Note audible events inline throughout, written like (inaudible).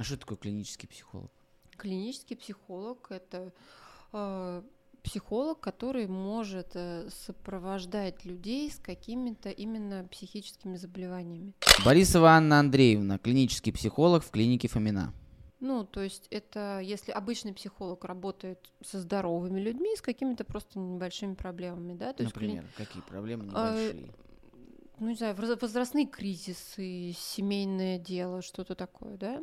А что такое клинический психолог? Клинический психолог – это э, психолог, который может э, сопровождать людей с какими-то именно психическими заболеваниями. Борисова Анна Андреевна, клинический психолог в клинике Фомина. Ну, то есть это если обычный психолог работает со здоровыми людьми, с какими-то просто небольшими проблемами, да? То Например, есть, какие проблемы А, небольшие? Ну, не знаю, воз- возрастные кризисы, семейное дело, что-то такое, да?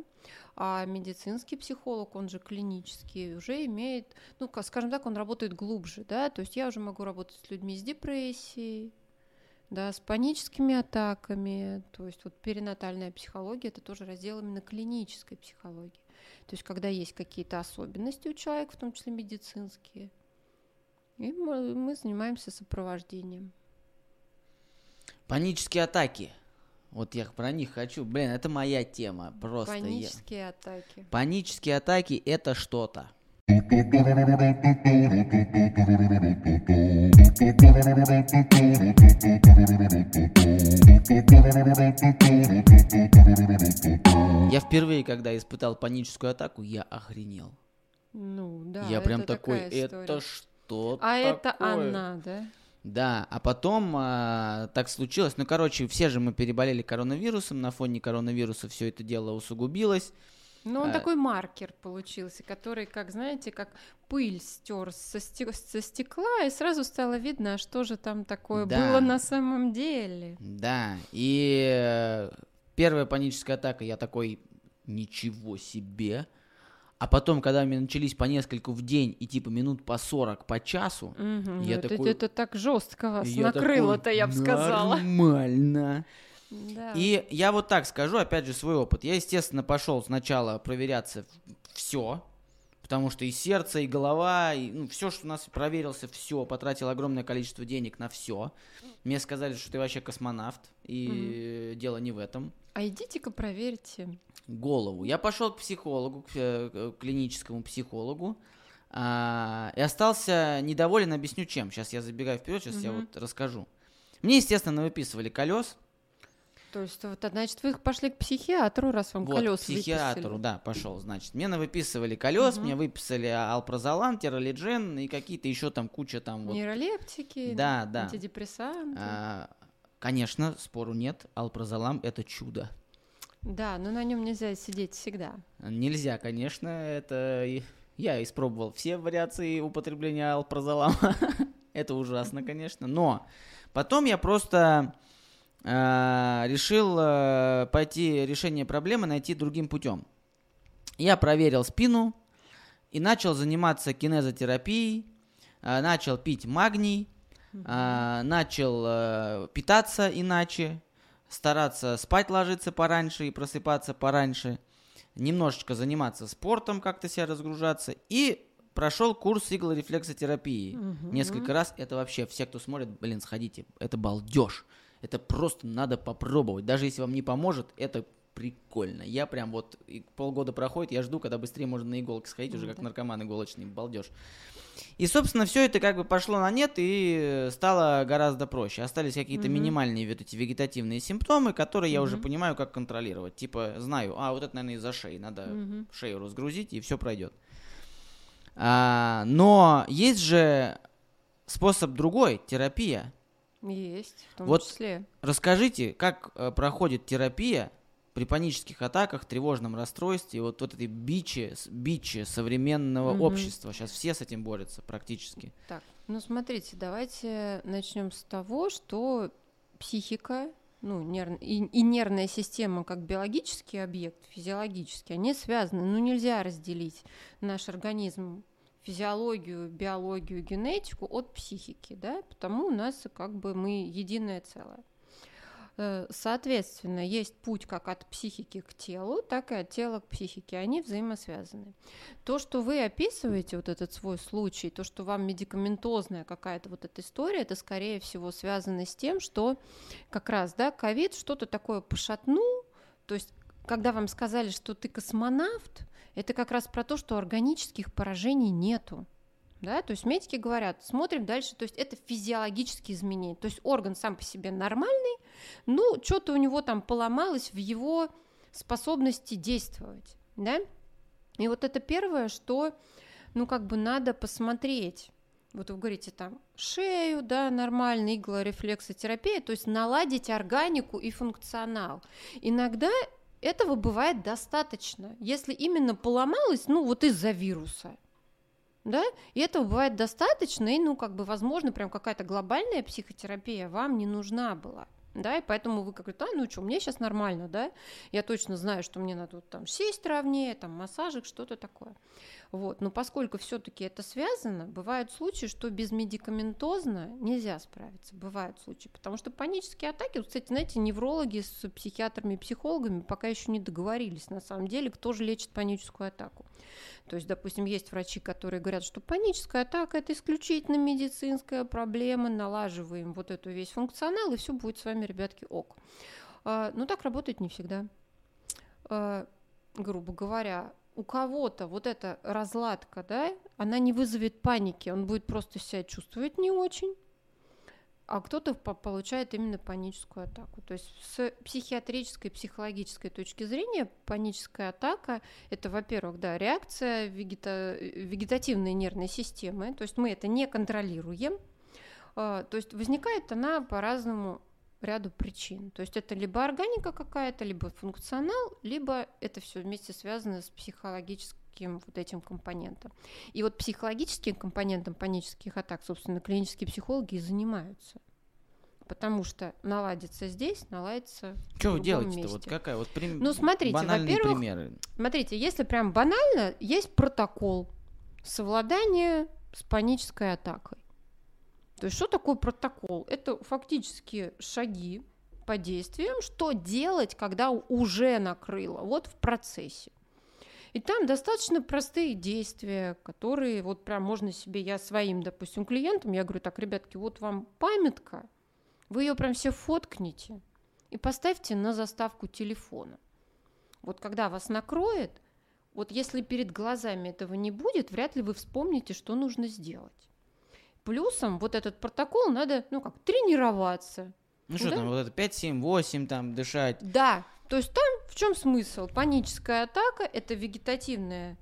А медицинский психолог, он же клинический, уже имеет, ну, ка- скажем так, он работает глубже, да? То есть я уже могу работать с людьми с депрессией, да, с паническими атаками, то есть вот перинатальная психология, это тоже раздел именно клинической психологии. То есть когда есть какие-то особенности у человека, в том числе медицинские, и мы занимаемся сопровождением. Панические атаки. Вот я про них хочу. Блин, это моя тема. Просто я- Панические атаки. Панические атаки это что-то. Я впервые, когда испытал паническую атаку, я охренел. Ну, да. я прям это такой, это что А это такое?» она, да? Да, а потом а, так случилось. Ну, короче, все же мы переболели коронавирусом. На фоне коронавируса все это дело усугубилось. Ну, он А- такой маркер получился, который, как знаете, как пыль стер со, сте- со стекла, и сразу стало видно, а что же там такое Да. было на самом деле. Да, и первая паническая атака, я такой, ничего себе. А потом, когда меня начались по нескольку в день и типа минут по 40, по часу, Мгм, Я это, такой- это так жестко вас я накрыло-то, такой, я бы сказала. Нормально. Да. И я вот так скажу, опять же, свой опыт. Я, естественно, пошел сначала проверяться все, потому что и сердце, и голова, и ну, все, что у нас проверился, все, потратил огромное количество денег на все. Мне сказали, что ты вообще космонавт, и дело не в этом. А идите-ка проверьте. Голову. Я пошел к психологу, к, э, к клиническому психологу, а, и остался недоволен, объясню чем. Сейчас я забегаю вперед, сейчас я Мгм. вот расскажу. Мне, естественно, выписывали колес, То есть, вот, а, значит, вы пошли к психиатру, раз вам Вот, колес к психиатру, выписали. да, пошел, значит. Мне выписывали колес, Мгм. мне выписали алпрозолан, тиролиджен и какие-то еще там куча там вот. Нейролептики, Да, да. антидепрессанты. А, конечно, спору нет, алпрозолам это чудо. Да, но на нем нельзя сидеть всегда. Нельзя, конечно, это я испробовал все вариации употребления алпрозолама. (laughs) это ужасно, конечно, но потом я просто а, решил а, пойти решение проблемы найти другим путем. Я проверил спину и начал заниматься кинезотерапией, а, начал пить магний, начал питаться иначе, стараться спать ложиться пораньше и просыпаться пораньше, немножечко заниматься спортом, как-то себя разгружаться и прошел курс иглорефлексотерапии. Мгм. Несколько раз это вообще, все, кто смотрит, блин, сходите, это балдеж. Это просто надо попробовать. Даже если вам не поможет, это прикольно. Я прям вот полгода проходит, я жду, когда быстрее можно на иголки сходить, уже как наркоман иголочный, балдеж. И, собственно, все это как бы пошло на нет и стало гораздо проще. Остались какие-то Мгм. минимальные вот эти вегетативные симптомы, которые я уже понимаю, как контролировать. Типа, знаю, а, вот это, наверное, из-за шеи, надо Мгм. шею разгрузить, и все пройдет. А, но есть же способ другой, терапия. Есть, в том Вот числе. Расскажите, как э, проходит терапия при панических атаках, тревожном расстройстве, вот, вот этой биче, биче современного Мгм. общества. Сейчас все с этим борются практически. Так, ну смотрите, давайте начнем с того, что психика, ну, нерв- и, и нервная система как биологический объект, физиологический, они связаны. Ну, нельзя разделить наш организм физиологию, биологию, генетику от психики, да, потому у нас как бы мы единое целое. Э, Соответственно, есть путь как от психики к телу, так и от тела к психике. Они взаимосвязаны. То, что вы описываете, вот этот свой случай, то, что вам медикаментозная какая-то вот эта история, это скорее всего связано с тем, что как раз, да, ковид что-то такое пошатнул, то есть когда вам сказали, что ты космонавт, это как раз про то, что органических поражений нету. Да, то есть медики говорят, смотрим дальше, то есть это физиологические изменения. То есть орган сам по себе нормальный, ну, что-то у него там поломалось в его способности действовать. да? И вот это первое, что, ну, как бы надо посмотреть. Вот вы говорите там шею, да, нормально, иглорефлексотерапия, то есть наладить органику и функционал. Иногда этого бывает достаточно, если именно поломалось, ну, вот из-за вируса, да, и этого бывает достаточно, и, ну, как бы, возможно, прям какая-то глобальная психотерапия вам не нужна была да, и поэтому вы как говорите, а, ну что, мне сейчас нормально, да, я точно знаю, что мне надо вот там сесть ровнее, там массажик, что-то такое. Вот. Но поскольку все-таки это связано, бывают случаи, что без медикаментозно нельзя справиться. Бывают случаи. Потому что панические атаки, вот, кстати, знаете, неврологи с психиатрами и психологами пока еще не договорились, на самом деле, кто же лечит паническую атаку. То есть, допустим, есть врачи, которые говорят, что паническая атака – это исключительно медицинская проблема, налаживаем вот эту весь функционал, и все будет с вами, ребятки, ок. А, но так работает не всегда. А, грубо говоря, у кого-то вот эта разладка, да, она не вызовет паники, он будет просто себя чувствовать не очень, а кто-то получает именно паническую атаку. То есть с психиатрической, психологической точки зрения паническая атака – это, во-первых, да, реакция вегета... вегетативной нервной системы, то есть мы это не контролируем, а, то есть возникает она по разному ряду причин. То есть это либо органика какая-то, либо функционал, либо это все вместе связано с психологическим вот этим компонентом. И вот психологическим компонентом панических атак, собственно, клинические психологи и занимаются. Потому что наладится здесь, наладится Что вы делаете-то? Вот какая вот прим... Ну, смотрите, во-первых, примеры. смотрите, если прям банально, есть протокол совладания с панической атакой. То есть что такое протокол? Это фактически шаги по действиям, что делать, когда уже накрыло, вот в процессе. И там достаточно простые действия, которые вот прям можно себе, я своим, допустим, клиентам, я говорю, так, ребятки, вот вам памятка, вы ее прям все фоткните и поставьте на заставку телефона. Вот когда вас накроет, вот если перед глазами этого не будет, вряд ли вы вспомните, что нужно сделать. Плюсом вот этот протокол надо, ну как, тренироваться. Ну что да? там, вот это 5, 7, 8 там дышать. Да, то есть там в чем смысл? Паническая атака – это вегетативная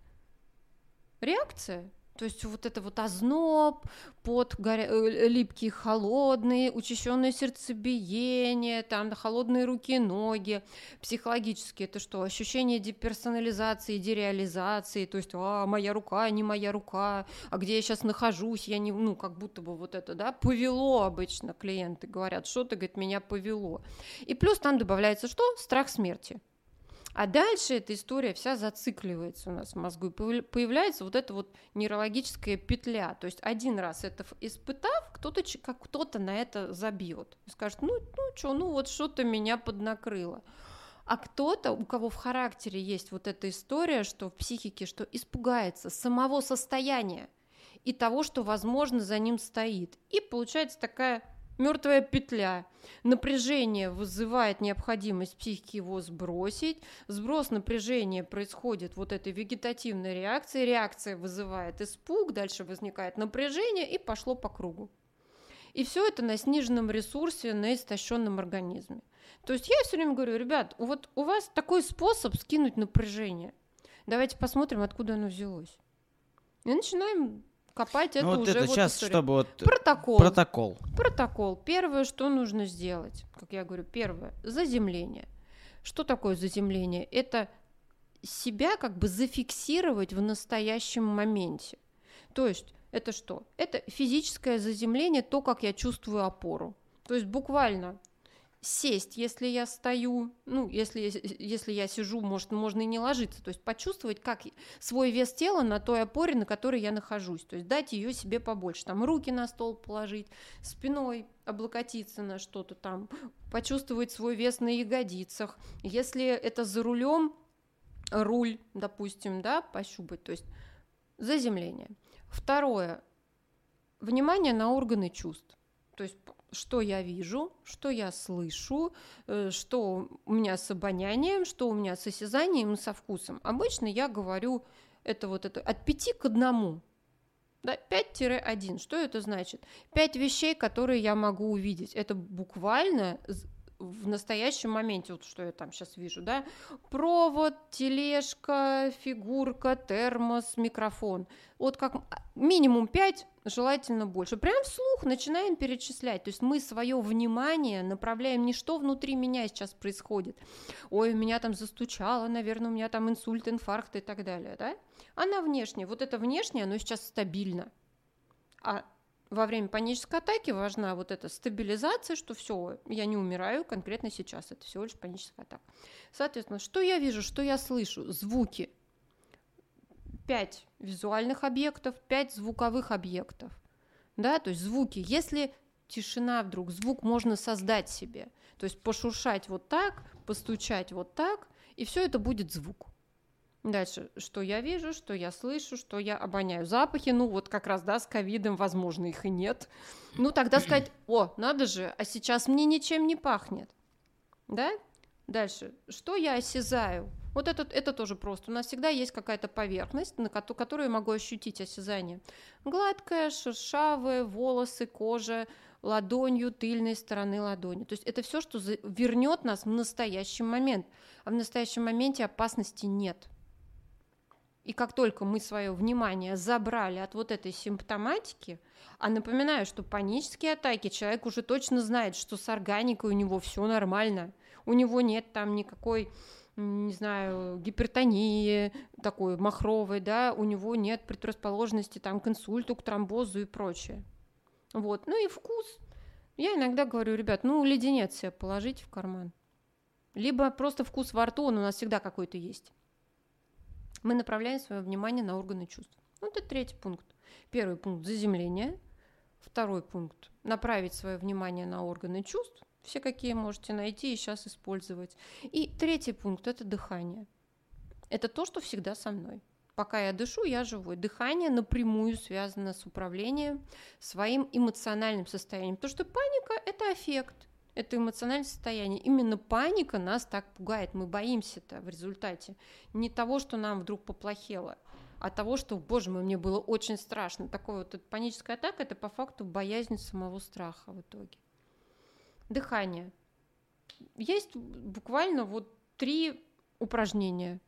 реакция, то есть вот это вот озноб, под горя... Э, липкий, холодный, учащенное сердцебиение, там холодные руки ноги. Психологически это что? Ощущение деперсонализации, дереализации, то есть, а, моя рука, не моя рука, а где я сейчас нахожусь, я не, ну, как будто бы вот это, да, повело обычно клиенты говорят, что-то, говорит, меня повело. И плюс там добавляется что? Страх смерти. А дальше эта история вся зацикливается у нас в мозгу, и появляется вот эта вот нейрологическая петля. То есть один раз это испытав, кто-то как кто-то на это забьет. И скажет, ну, ну что, ну вот что-то меня поднакрыло. А кто-то, у кого в характере есть вот эта история, что в психике, что испугается самого состояния и того, что, возможно, за ним стоит. И получается такая мертвая петля. Напряжение вызывает необходимость психики его сбросить. Сброс напряжения происходит вот этой вегетативной реакцией. Реакция вызывает испуг, дальше возникает напряжение и пошло по кругу. И все это на сниженном ресурсе, на истощенном организме. То есть я все время говорю, ребят, вот у вас такой способ скинуть напряжение. Давайте посмотрим, откуда оно взялось. И начинаем копать это ну, вот уже это вот сейчас, история. чтобы вот протокол. протокол. Протокол. Первое, что нужно сделать, как я говорю, первое, заземление. Что такое заземление? Это себя как бы зафиксировать в настоящем моменте. То есть это что? Это физическое заземление, то, как я чувствую опору. То есть буквально сесть, если я стою, ну, если, если я сижу, может, можно и не ложиться, то есть почувствовать, как свой вес тела на той опоре, на которой я нахожусь, то есть дать ее себе побольше, там руки на стол положить, спиной облокотиться на что-то там, почувствовать свой вес на ягодицах, если это за рулем, руль, допустим, да, пощупать, то есть заземление. Второе, внимание на органы чувств, то есть что я вижу, что я слышу, э, что у меня с обонянием, что у меня с осязанием и со вкусом. Обычно я говорю это вот это от 5 к 1. Да, 5-1. Что это значит? Пять вещей, которые я могу увидеть. Это буквально в настоящем моменте, вот что я там сейчас вижу, да, провод, тележка, фигурка, термос, микрофон. Вот как минимум 5, желательно больше. Прям вслух начинаем перечислять. То есть мы свое внимание направляем не что внутри меня сейчас происходит. Ой, у меня там застучало, наверное, у меня там инсульт, инфаркт и так далее, да? А на внешнее. Вот это внешнее, оно сейчас стабильно. А во время панической атаки важна вот эта стабилизация, что все, я не умираю конкретно сейчас, это всего лишь паническая атака. Соответственно, что я вижу, что я слышу? Звуки. Пять визуальных объектов, пять звуковых объектов. Да, то есть звуки. Если тишина вдруг, звук можно создать себе. То есть пошуршать вот так, постучать вот так, и все это будет звук. Дальше, что я вижу, что я слышу, что я обоняю запахи. Ну, вот как раз, да, с ковидом, возможно, их и нет. Ну, тогда сказать, (clears throat) о, надо же, а сейчас мне ничем не пахнет. Да? Дальше, что я осязаю? Вот это, это тоже просто. У нас всегда есть какая-то поверхность, на которую я могу ощутить осязание. Гладкая, шершавая, волосы, кожа, ладонью тыльной стороны ладони. То есть это все, что вернет нас в настоящий момент. А в настоящем моменте опасности нет. И как только мы свое внимание забрали от вот этой симптоматики, а напоминаю, что панические атаки, человек уже точно знает, что с органикой у него все нормально, у него нет там никакой не знаю, гипертонии такой махровой, да, у него нет предрасположенности там к инсульту, к тромбозу и прочее. Вот, ну и вкус. Я иногда говорю, ребят, ну леденец себе положите в карман. Либо просто вкус во рту, он у нас всегда какой-то есть мы направляем свое внимание на органы чувств. Вот это третий пункт. Первый пункт – заземление. Второй пункт – направить свое внимание на органы чувств, все какие можете найти и сейчас использовать. И третий пункт – это дыхание. Это то, что всегда со мной. Пока я дышу, я живой. Дыхание напрямую связано с управлением своим эмоциональным состоянием. Потому что паника – это аффект это эмоциональное состояние. Именно паника нас так пугает. Мы боимся-то в результате. Не того, что нам вдруг поплохело, а того, что, боже мой, мне было очень страшно. Такое вот паническая атака – это по факту боязнь самого страха в итоге. Дыхание. Есть буквально вот три упражнения.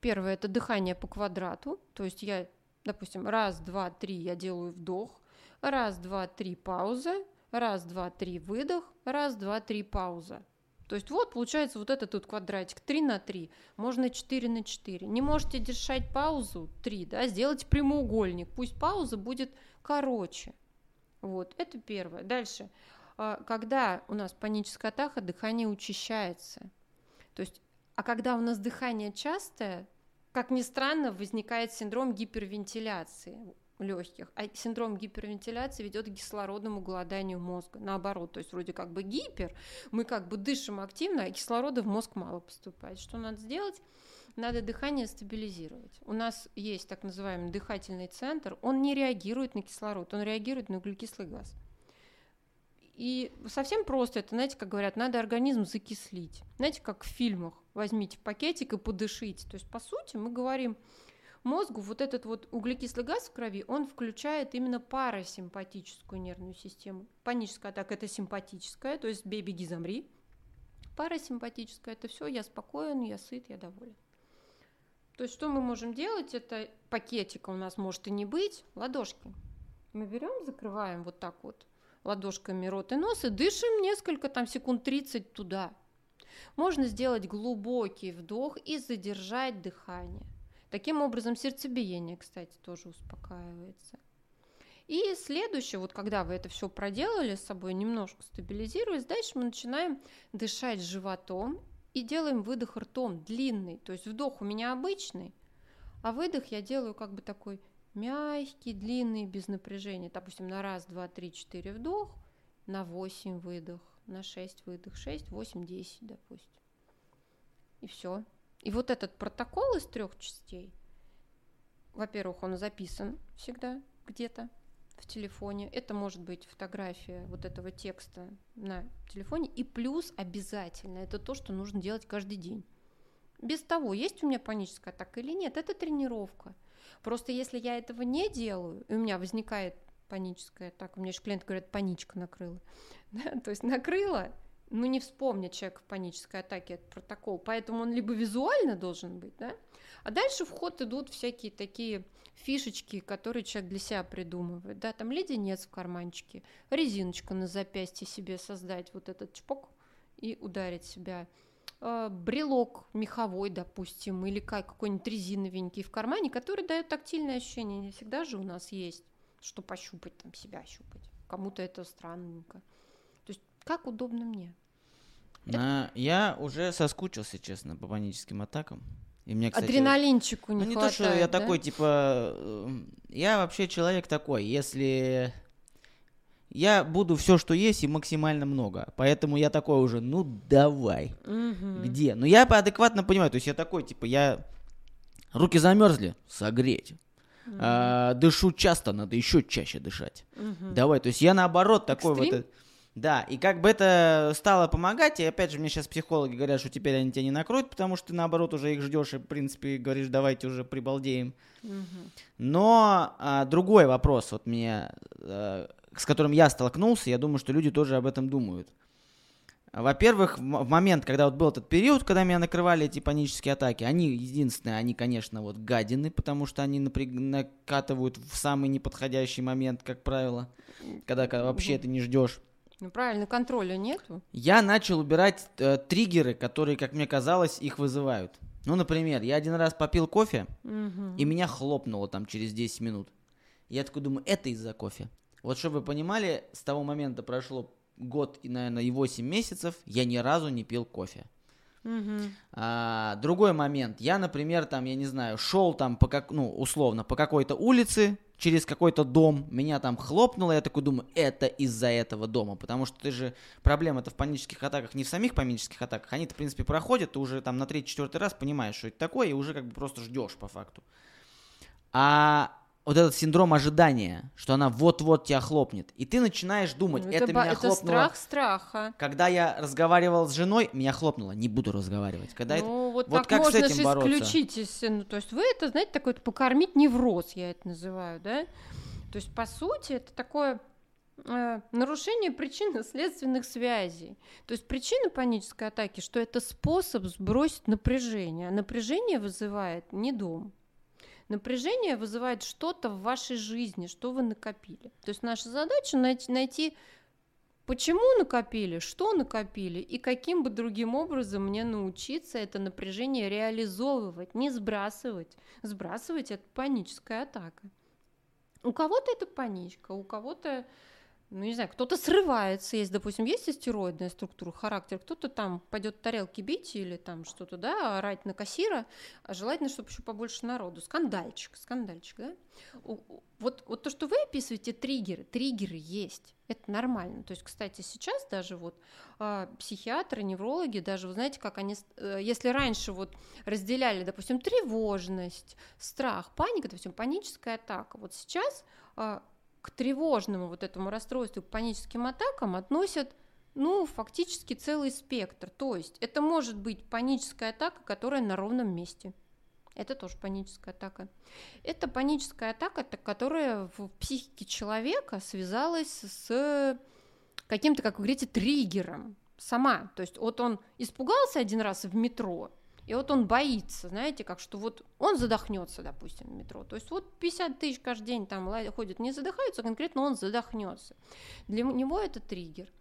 Первое – это дыхание по квадрату. То есть я, допустим, раз, два, три я делаю вдох, раз, два, три пауза – Раз, два, три, выдох. Раз, два, три, пауза. То есть вот получается вот этот тут квадратик 3 на 3, можно 4 на 4. Не можете держать паузу 3, да, сделайте прямоугольник, пусть пауза будет короче. Вот, это первое. Дальше, когда у нас паническая атака, дыхание учащается. То есть, а когда у нас дыхание частое, как ни странно, возникает синдром гипервентиляции легких, а синдром гипервентиляции ведет к кислородному голоданию мозга. Наоборот, то есть вроде как бы гипер, мы как бы дышим активно, а кислорода в мозг мало поступает. Что надо сделать? Надо дыхание стабилизировать. У нас есть так называемый дыхательный центр, он не реагирует на кислород, он реагирует на углекислый газ. И совсем просто это, знаете, как говорят, надо организм закислить. Знаете, как в фильмах. Возьмите пакетик и подышите. То есть, по сути, мы говорим, мозгу вот этот вот углекислый газ в крови, он включает именно парасимпатическую нервную систему. Паническая атака – это симпатическая, то есть бей, беги, замри. Парасимпатическая – это все, я спокоен, я сыт, я доволен. То есть что мы можем делать? Это пакетика у нас может и не быть, ладошки. Мы берем, закрываем вот так вот ладошками рот и нос и дышим несколько там секунд 30 туда. Можно сделать глубокий вдох и задержать дыхание. Таким образом, сердцебиение, кстати, тоже успокаивается. И следующее, вот когда вы это все проделали с собой, немножко стабилизируясь, дальше мы начинаем дышать животом и делаем выдох ртом длинный. То есть вдох у меня обычный, а выдох я делаю как бы такой мягкий, длинный, без напряжения. Допустим, на раз, два, три, четыре вдох, на восемь выдох, на шесть выдох, шесть, восемь, десять, допустим. И все. И вот этот протокол из трех частей, во-первых, он записан всегда где-то в телефоне. Это может быть фотография вот этого текста на телефоне. И плюс обязательно это то, что нужно делать каждый день. Без того, есть у меня паническая атака или нет, это тренировка. Просто если я этого не делаю, и у меня возникает паническая атака, у меня же клиент говорит, паничка накрыла. (laughs) Да? То есть накрыла, ну, не вспомнит человек в панической атаке этот протокол, поэтому он либо визуально должен быть, да, а дальше в ход идут всякие такие фишечки, которые человек для себя придумывает, да, там леденец в карманчике, резиночку на запястье себе создать, вот этот чпок, и ударить себя, э, брелок меховой, допустим, или как, какой-нибудь резиновенький в кармане, который дает тактильное ощущение, не всегда же у нас есть, что пощупать, там, себя щупать, кому-то это странненько. То есть как удобно мне. На... Я уже соскучился, честно, по паническим атакам. И мне, кстати, Адреналинчику не ну, не хватает, то, что я да? такой, типа, э, я вообще человек такой, если я буду все, что есть, и максимально много. Поэтому я такой уже, ну давай. Мгм. Где? Ну я адекватно понимаю, то есть я такой, типа, я руки замерзли, согреть. А, дышу часто, надо еще чаще дышать. Мгм. Давай, то есть я наоборот такой вот. Экстрим? э, Да, и как бы это стало помогать, и опять же мне сейчас психологи говорят, что теперь они тебя не накроют, потому что ты наоборот уже их ждешь и в принципе говоришь, давайте уже прибалдеем. Мгм. Но а, другой вопрос вот мне, э, с которым я столкнулся, я думаю, что люди тоже об этом думают. Во-первых, в момент, когда вот был этот период, когда меня накрывали эти панические атаки, они, единственное, они, конечно, вот гадины, потому что они напряг- накатывают в самый неподходящий момент, как правило, когда, ка- вообще ты не ждешь. Ну правильно, контроля нету. Я начал убирать э, триггеры, которые, как мне казалось, их вызывают. Ну, например, я один раз попил кофе, Мгм. и меня хлопнуло там через 10 минут. Я такой думаю, это из-за кофе. Вот чтобы вы понимали, с того момента прошло год и, наверное, и 8 месяцев, я ни разу не пил кофе. Мгм. А, другой момент. Я, например, там, я не знаю, шел там по как, ну, условно, по какой-то улице, через какой-то дом, меня там хлопнуло, я такой думаю, это из-за этого дома, потому что ты же, проблема-то в панических атаках не в самих панических атаках, они-то, в принципе, проходят, ты уже там на третий-четвертый раз понимаешь, что это такое, и уже как бы просто ждешь по факту. А вот этот синдром ожидания, что она вот-вот тебя хлопнет, и ты начинаешь думать, Ну, это, ба- меня это хлопнуло... страх страха. Когда я разговаривал с женой, меня хлопнуло, не буду разговаривать. Когда это- ну, вот, вот так как с можно этим же бороться? исключить. из- Ну, то есть вы это, знаете, такой вот покормить невроз, я это называю, да? То есть, по сути, это такое э, нарушение причинно-следственных (laughs) связей. То есть причина панической атаки, что это способ сбросить напряжение. А напряжение вызывает не дом. Напряжение вызывает что-то в вашей жизни, что вы накопили. То есть наша задача найти, найти Почему накопили, что накопили и каким бы другим образом мне научиться это напряжение реализовывать, не сбрасывать. Сбрасывать это паническая атака. У кого-то это паничка, у кого-то, ну не знаю, кто-то срывается, есть, допустим, есть астероидная структура, характер, кто-то там пойдет тарелки бить или там что-то, да, орать на кассира, а желательно, чтобы еще побольше народу. Скандальчик, скандальчик, да? Вот, вот то, что вы описываете, триггеры, триггеры есть, это нормально. То есть, кстати, сейчас даже вот а, психиатры, неврологи, даже, вы знаете, как они, э, если раньше вот разделяли, допустим, тревожность, страх, паника, допустим, паническая атака, вот сейчас а, к тревожному вот этому расстройству, к паническим атакам относят ну, фактически целый спектр. То есть это может быть паническая атака, которая на ровном месте. Это тоже паническая атака. Это паническая атака, та- которая в психике человека связалась с каким-то, как вы говорите, триггером сама. То есть вот он испугался один раз в метро, и вот он боится, знаете, как что вот он задохнется, допустим, в метро. То есть вот 50 тысяч каждый день там ходят, не задыхаются, конкретно он задохнется. Для него это триггер.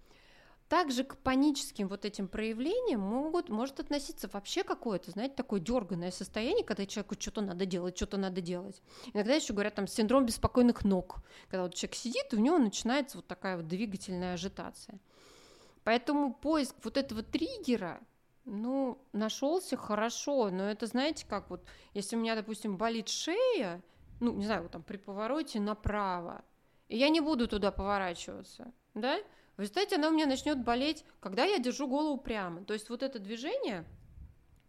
Также к паническим вот этим проявлениям могут, может относиться вообще какое-то, знаете, такое дерганное состояние, когда человеку что-то надо делать, что-то надо делать. Иногда еще говорят там синдром беспокойных ног, когда вот человек сидит, у него начинается вот такая вот двигательная ажитация. Поэтому поиск вот этого триггера, ну, нашелся хорошо, но это, знаете, как вот, если у меня, допустим, болит шея, ну, не знаю, вот там при повороте направо, и я не буду туда поворачиваться, да, в результате она у меня начнет болеть, когда я держу голову прямо. То есть вот это движение,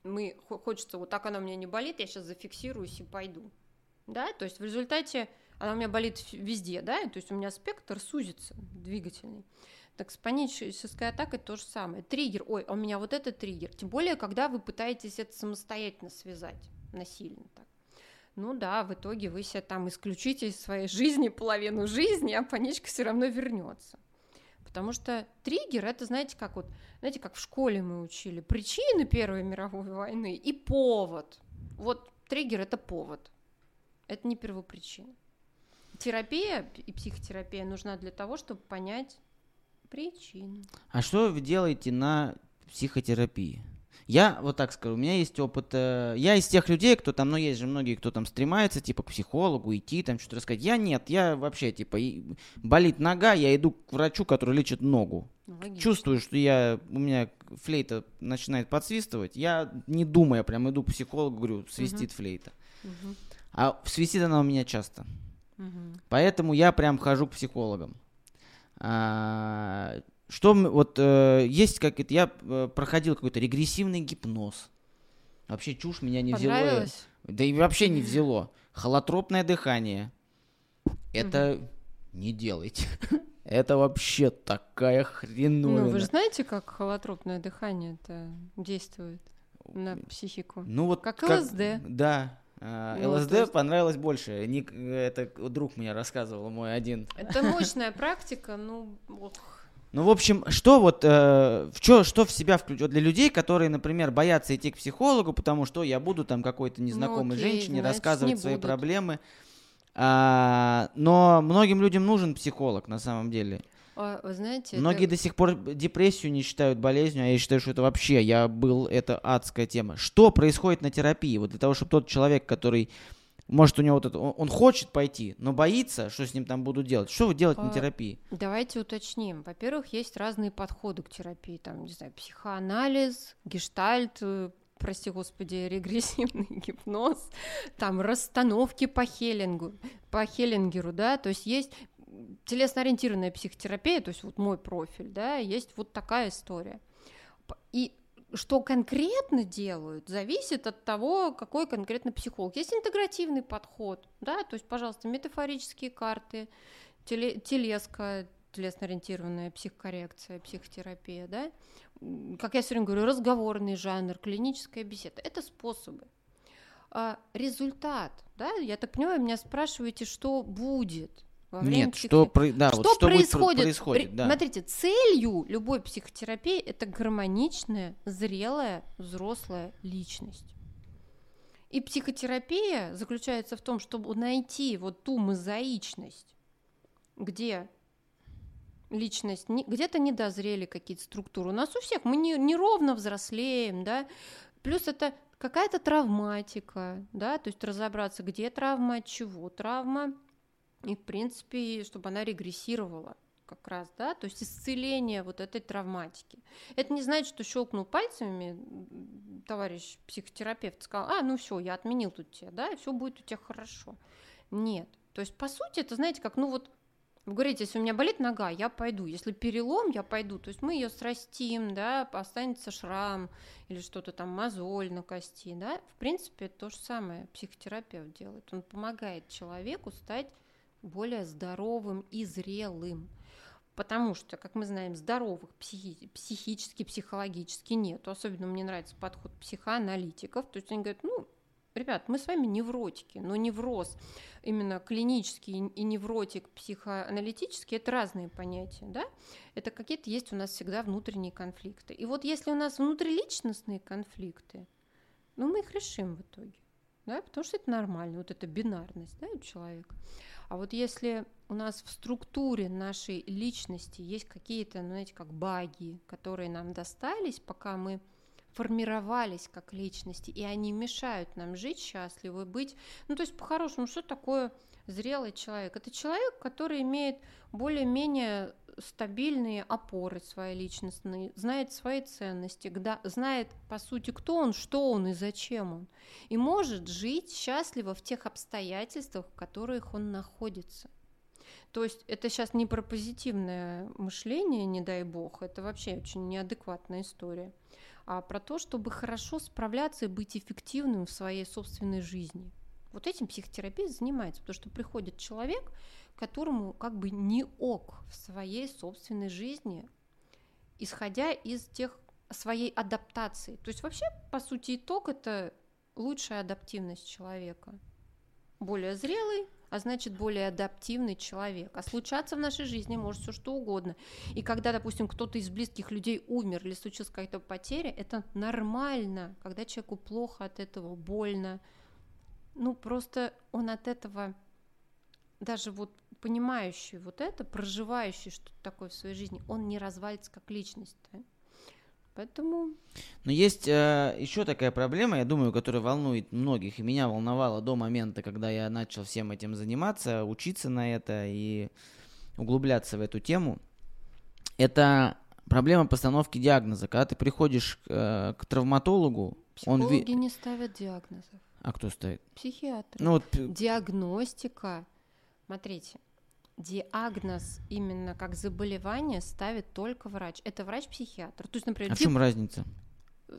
мы хо- хочется, вот так она у меня не болит, я сейчас зафиксируюсь и пойду. Да, то есть в результате она у меня болит везде, да, то есть у меня спектр сузится двигательный. Так с панической атакой то же самое. Триггер, ой, а у меня вот это триггер. Тем более, когда вы пытаетесь это самостоятельно связать, насильно так. Ну да, в итоге вы себя там исключите из своей жизни половину жизни, а паничка все равно вернется. Потому что триггер это, знаете, как вот, знаете, как в школе мы учили, причины Первой мировой войны и повод. Вот триггер это повод. Это не первопричина. Терапия и психотерапия нужна для того, чтобы понять причину. А что вы делаете на психотерапии? Я вот так скажу, у меня есть опыт. Э, я из тех людей, кто там, ну, есть же многие, кто там стремается, типа, к психологу идти, там что-то рассказать. Я нет, я вообще, типа, болит нога, я иду к врачу, который лечит ногу. Ну, логично. Чувствую, что я, у меня флейта начинает подсвистывать, я не думая, прям иду к психологу, говорю, свистит угу. флейта. Угу. А свистит она у меня часто. Угу. Поэтому я прям хожу к психологам. А, что вот э, есть как это, я э, проходил какой-то регрессивный гипноз. Вообще чушь меня не взяло. Да и вообще не взяло. Холотропное дыхание. Это угу. не делайте. (laughs) Это вообще такая хреновина. Ну, вы же знаете, как холотропное дыхание это действует на психику? Ну вот как, как ЛСД. Да. А, ну, ЛСД есть... понравилось больше. Ник, это друг меня рассказывал, мой один. Это мощная практика, ну, ох. Ну, в общем, что вот, э, в чё, что в себя включать для людей, которые, например, боятся идти к психологу, потому что я буду там какой-то незнакомой ну, окей, женщине значит, рассказывать свои будут. проблемы. А, но многим людям нужен психолог на самом деле. А, вы знаете, Многие это... до сих пор депрессию не считают болезнью, а я считаю, что это вообще, я был, это адская тема. Что происходит на терапии? Вот для того, чтобы тот человек, который может, у него вот это, он, хочет пойти, но боится, что с ним там будут делать. Что вы делаете на терапии? Давайте уточним. Во-первых, есть разные подходы к терапии. Там, не знаю, психоанализ, гештальт, э, прости господи, (laughs) регрессивный гипноз, там расстановки по Хеллингу, по Хеллингеру, да, то есть есть телесно-ориентированная психотерапия, то есть вот мой профиль, да, есть вот такая история. И что конкретно делают, зависит от того, какой конкретно психолог. Есть интегративный подход, да, то есть, пожалуйста, метафорические карты, теле, телеска, телесно-ориентированная психокоррекция, психотерапия, да, как я все время говорю, разговорный жанр, клиническая беседа, это способы. А результат, да, я так понимаю, меня спрашиваете, что будет, во время Нет, что, про... да, что, вот, что происходит? происходит да. Смотрите, целью любой психотерапии это гармоничная, зрелая, взрослая личность. И психотерапия заключается в том, чтобы найти вот ту мозаичность, где личность, где-то недозрели какие-то структуры. У нас у всех мы не, неровно взрослеем, да, плюс это какая-то травматика, да, то есть разобраться, где травма, от чего травма, и, в принципе, чтобы она регрессировала как раз, да, то есть исцеление вот этой травматики. Это не значит, что щелкнул пальцами товарищ психотерапевт, сказал, а, ну все, я отменил тут тебя, да, и все будет у тебя хорошо. Нет. То есть, по сути, это, знаете, как, ну вот, вы говорите, если у меня болит нога, я пойду. Если перелом, я пойду. То есть мы ее срастим, да, останется шрам или что-то там, мозоль на кости, да. В принципе, это то же самое психотерапевт делает. Он помогает человеку стать более здоровым и зрелым. Потому что, как мы знаем, здоровых психи- психически, психологически нет. Особенно мне нравится подход психоаналитиков. То есть они говорят, ну, ребят, мы с вами невротики, но невроз именно клинический и невротик психоаналитический – это разные понятия, да? Это какие-то есть у нас всегда внутренние конфликты. И вот если у нас внутриличностные конфликты, ну, мы их решим в итоге, да, потому что это нормально, вот эта бинарность, да, у человека. А вот если у нас в структуре нашей личности есть какие-то, ну, знаете, как баги, которые нам достались, пока мы формировались как личности, и они мешают нам жить счастливо, быть... Ну, то есть, по-хорошему, что такое зрелый человек? Это человек, который имеет более-менее стабильные опоры своей личностные, знает свои ценности, знает, по сути, кто он, что он и зачем он, и может жить счастливо в тех обстоятельствах, в которых он находится. То есть это сейчас не про позитивное мышление, не дай бог, это вообще очень неадекватная история, а про то, чтобы хорошо справляться и быть эффективным в своей собственной жизни. Вот этим психотерапия занимается, потому что приходит человек, которому как бы не ок в своей собственной жизни, исходя из тех своей адаптации. То есть вообще, по сути, итог это лучшая адаптивность человека. более зрелый, а значит более адаптивный человек. А случаться в нашей жизни может все что угодно. И когда, допустим, кто-то из близких людей умер или случилась какая-то потеря, это нормально, когда человеку плохо от этого, больно. Ну, просто он от этого, даже вот понимающий вот это, проживающий что-то такое в своей жизни, он не развалится как личность. Да? Поэтому... Но есть э, еще такая проблема, я думаю, которая волнует многих, и меня волновала до момента, когда я начал всем этим заниматься, учиться на это и углубляться в эту тему. Это проблема постановки диагноза. Когда ты приходишь э, к травматологу, Психологи он... не ставят диагнозов. А кто ставит? Психиатр. Ну, вот... Диагностика. Смотрите, диагноз именно как заболевание ставит только врач. Это врач-психиатр. То есть, например, а в чем разница?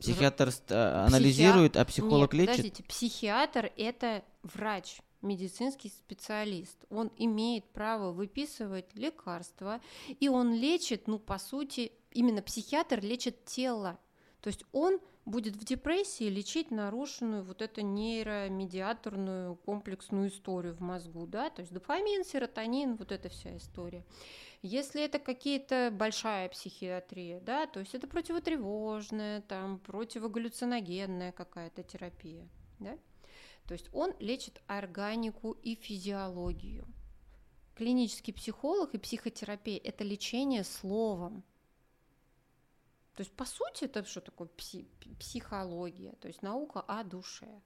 Психиатр Психи... анализирует, а психолог Нет, лечит? Подождите, психиатр это врач, медицинский специалист. Он имеет право выписывать лекарства, и он лечит, ну, по сути, именно психиатр лечит тело. То есть он будет в депрессии лечить нарушенную вот эту нейромедиаторную комплексную историю в мозгу, да, то есть дофамин, серотонин, вот эта вся история. Если это какие-то большая психиатрия, да, то есть это противотревожная, там, противогаллюциногенная какая-то терапия, да, то есть он лечит органику и физиологию. Клинический психолог и психотерапия – это лечение словом, то есть, по сути, это что такое пси- психология, то есть наука о душе.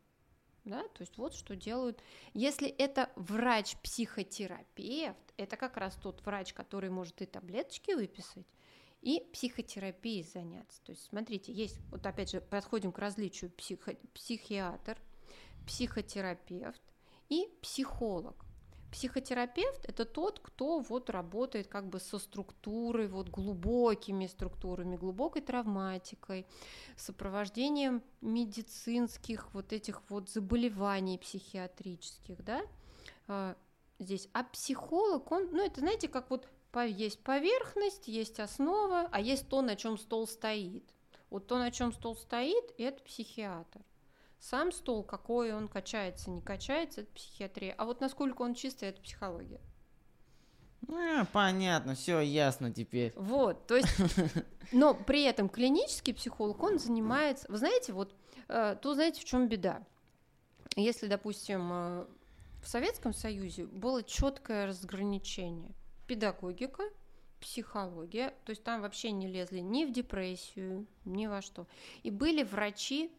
Да? То есть вот что делают. Если это врач-психотерапевт, это как раз тот врач, который может и таблеточки выписать, и психотерапией заняться. То есть, смотрите, есть, вот опять же, подходим к различию психо, психиатр, психотерапевт и психолог. Психотерапевт – это тот, кто вот работает как бы со структурой, вот глубокими структурами, глубокой травматикой, сопровождением медицинских вот этих вот заболеваний психиатрических, да, а, здесь. А психолог, он, ну это знаете, как вот есть поверхность, есть основа, а есть то, на чем стол стоит. Вот то, на чем стол стоит, это психиатр. Сам стол, какой он качается, не качается, это психиатрия. А вот насколько он чистый, это психология. А, понятно, все ясно теперь. Вот, то есть, (laughs) но при этом клинический психолог, он занимается, вы знаете, вот, э, то знаете, в чем беда? Если, допустим, э, в Советском Союзе было четкое разграничение. Педагогика, психология, то есть там вообще не лезли ни в депрессию, ни во что. И были врачи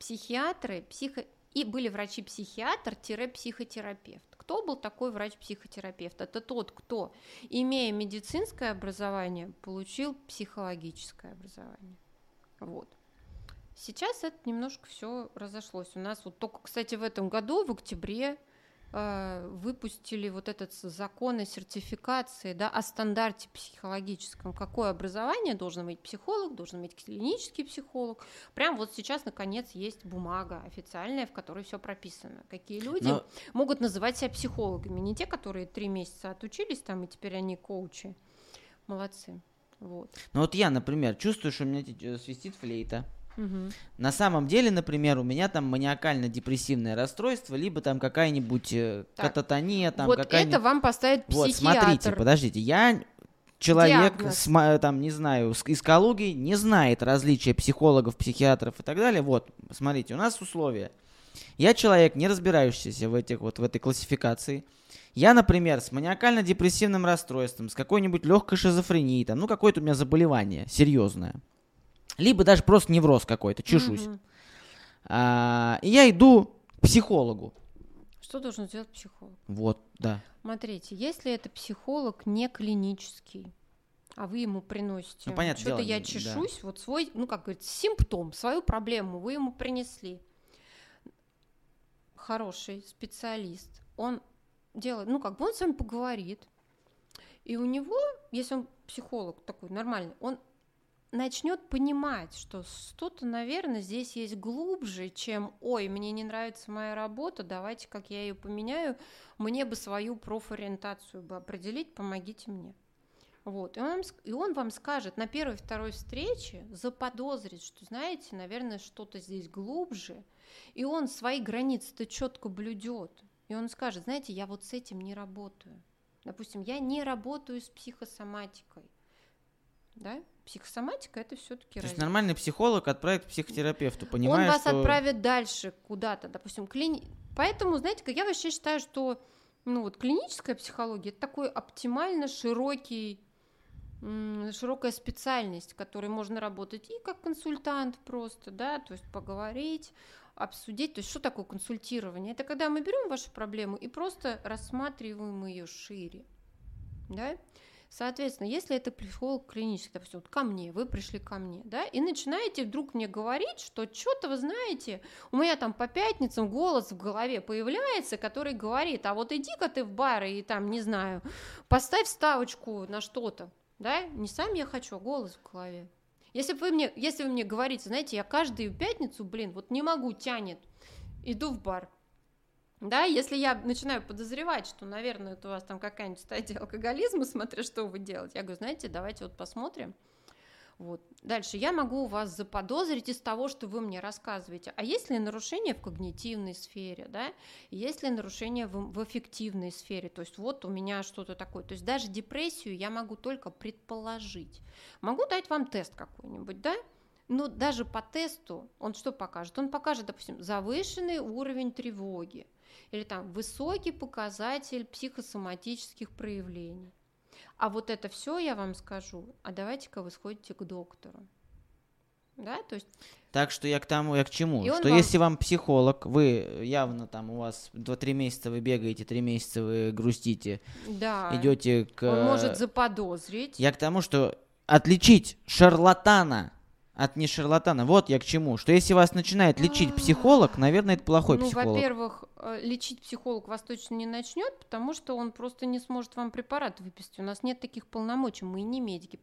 психиатры, психо... и были врачи-психиатр-психотерапевт. Кто был такой врач-психотерапевт? Это тот, кто, имея медицинское образование, получил психологическое образование. Вот. Сейчас это немножко все разошлось. У нас вот только, кстати, в этом году, в октябре, выпустили вот этот закон о сертификации, да, о стандарте психологическом, какое образование должен иметь психолог, должен иметь клинический психолог. Прям вот сейчас, наконец, есть бумага официальная, в которой все прописано. Какие люди Но... могут называть себя психологами, не те, которые три месяца отучились там, и теперь они коучи. Молодцы. Вот. Ну вот я, например, чувствую, что у меня э, свистит флейта, на самом деле, например, у меня там маниакально-депрессивное расстройство, либо там какая-нибудь э, кататония, там вот какая-нибудь... это вам поставит психиатр. Вот, смотрите, подождите, я человек, с, там, не знаю, из Калуги не знает различия психологов, психиатров и так далее. Вот, смотрите, у нас условия. Я человек, не разбирающийся в, этих, вот, в этой классификации. Я, например, с маниакально-депрессивным расстройством, с какой-нибудь легкой шизофренией, там, ну, какое-то у меня заболевание серьезное либо даже просто невроз какой-то, чешусь. Угу. А, и я иду к психологу. Что должен сделать психолог? Вот, да. Смотрите, если это психолог не клинический, а вы ему приносите, ну, понятно, что-то я чешусь, да. вот свой, ну как говорится, симптом, свою проблему вы ему принесли. Хороший специалист, он делает, ну как бы он с вами поговорит, и у него, если он психолог такой нормальный, он начнет понимать, что что-то, наверное, здесь есть глубже, чем «Ой, мне не нравится моя работа, давайте как я ее поменяю, мне бы свою профориентацию бы определить, помогите мне». Вот. И, он, и он вам скажет на первой второй встрече, заподозрит, что, знаете, наверное, что-то здесь глубже, и он свои границы-то четко блюдет. И он скажет, знаете, я вот с этим не работаю. Допустим, я не работаю с психосоматикой. Да? Психосоматика это все-таки. То есть нормальный психолог отправит к психотерапевту, понимая, Он вас что... отправит дальше куда-то, допустим, клини... Поэтому, знаете, я вообще считаю, что ну вот клиническая психология это такой оптимально широкий широкая специальность, в которой можно работать и как консультант просто, да, то есть поговорить, обсудить. То есть что такое консультирование? Это когда мы берем вашу проблему и просто рассматриваем ее шире, да. Соответственно, если это психолог клинический, допустим, вот ко мне, вы пришли ко мне, да, и начинаете вдруг мне говорить, что что-то вы знаете, у меня там по пятницам голос в голове появляется, который говорит, а вот иди-ка ты в бар и там, не знаю, поставь ставочку на что-то, да, не сам я хочу, а голос в голове. Если вы мне, если вы мне говорите, знаете, я каждую пятницу, блин, вот не могу, тянет, иду в бар, да, если я начинаю подозревать, что, наверное, это у вас там какая-нибудь стадия алкоголизма, (laughs) смотря что вы делаете, я говорю, знаете, давайте вот посмотрим. Вот. Дальше я могу вас заподозрить из того, что вы мне рассказываете. А есть ли нарушение в когнитивной сфере, да? Есть ли нарушение в, в эффективной сфере? То есть вот у меня что-то такое. То есть даже депрессию я могу только предположить. Могу дать вам тест какой-нибудь, да? Но даже по тесту он что покажет? Он покажет, допустим, завышенный уровень тревоги или там высокий показатель психосоматических проявлений. А вот это все я вам скажу, а давайте-ка вы сходите к доктору. Да, то есть... Так что я к тому, я к чему? И что вам- если вам психолог, вы явно там у вас 2-3 месяца вы бегаете, 3 месяца вы грустите, Да, идете к... он может заподозрить. Я к тому, что отличить шарлатана от не шарлатана. Вот я к чему. Что если вас начинает лечить психолог, наверное, это плохой ну, психолог. во-первых, э, лечить психолог вас точно не начнет, потому что он просто не сможет вам препарат выписать. У нас нет таких полномочий, мы не медики.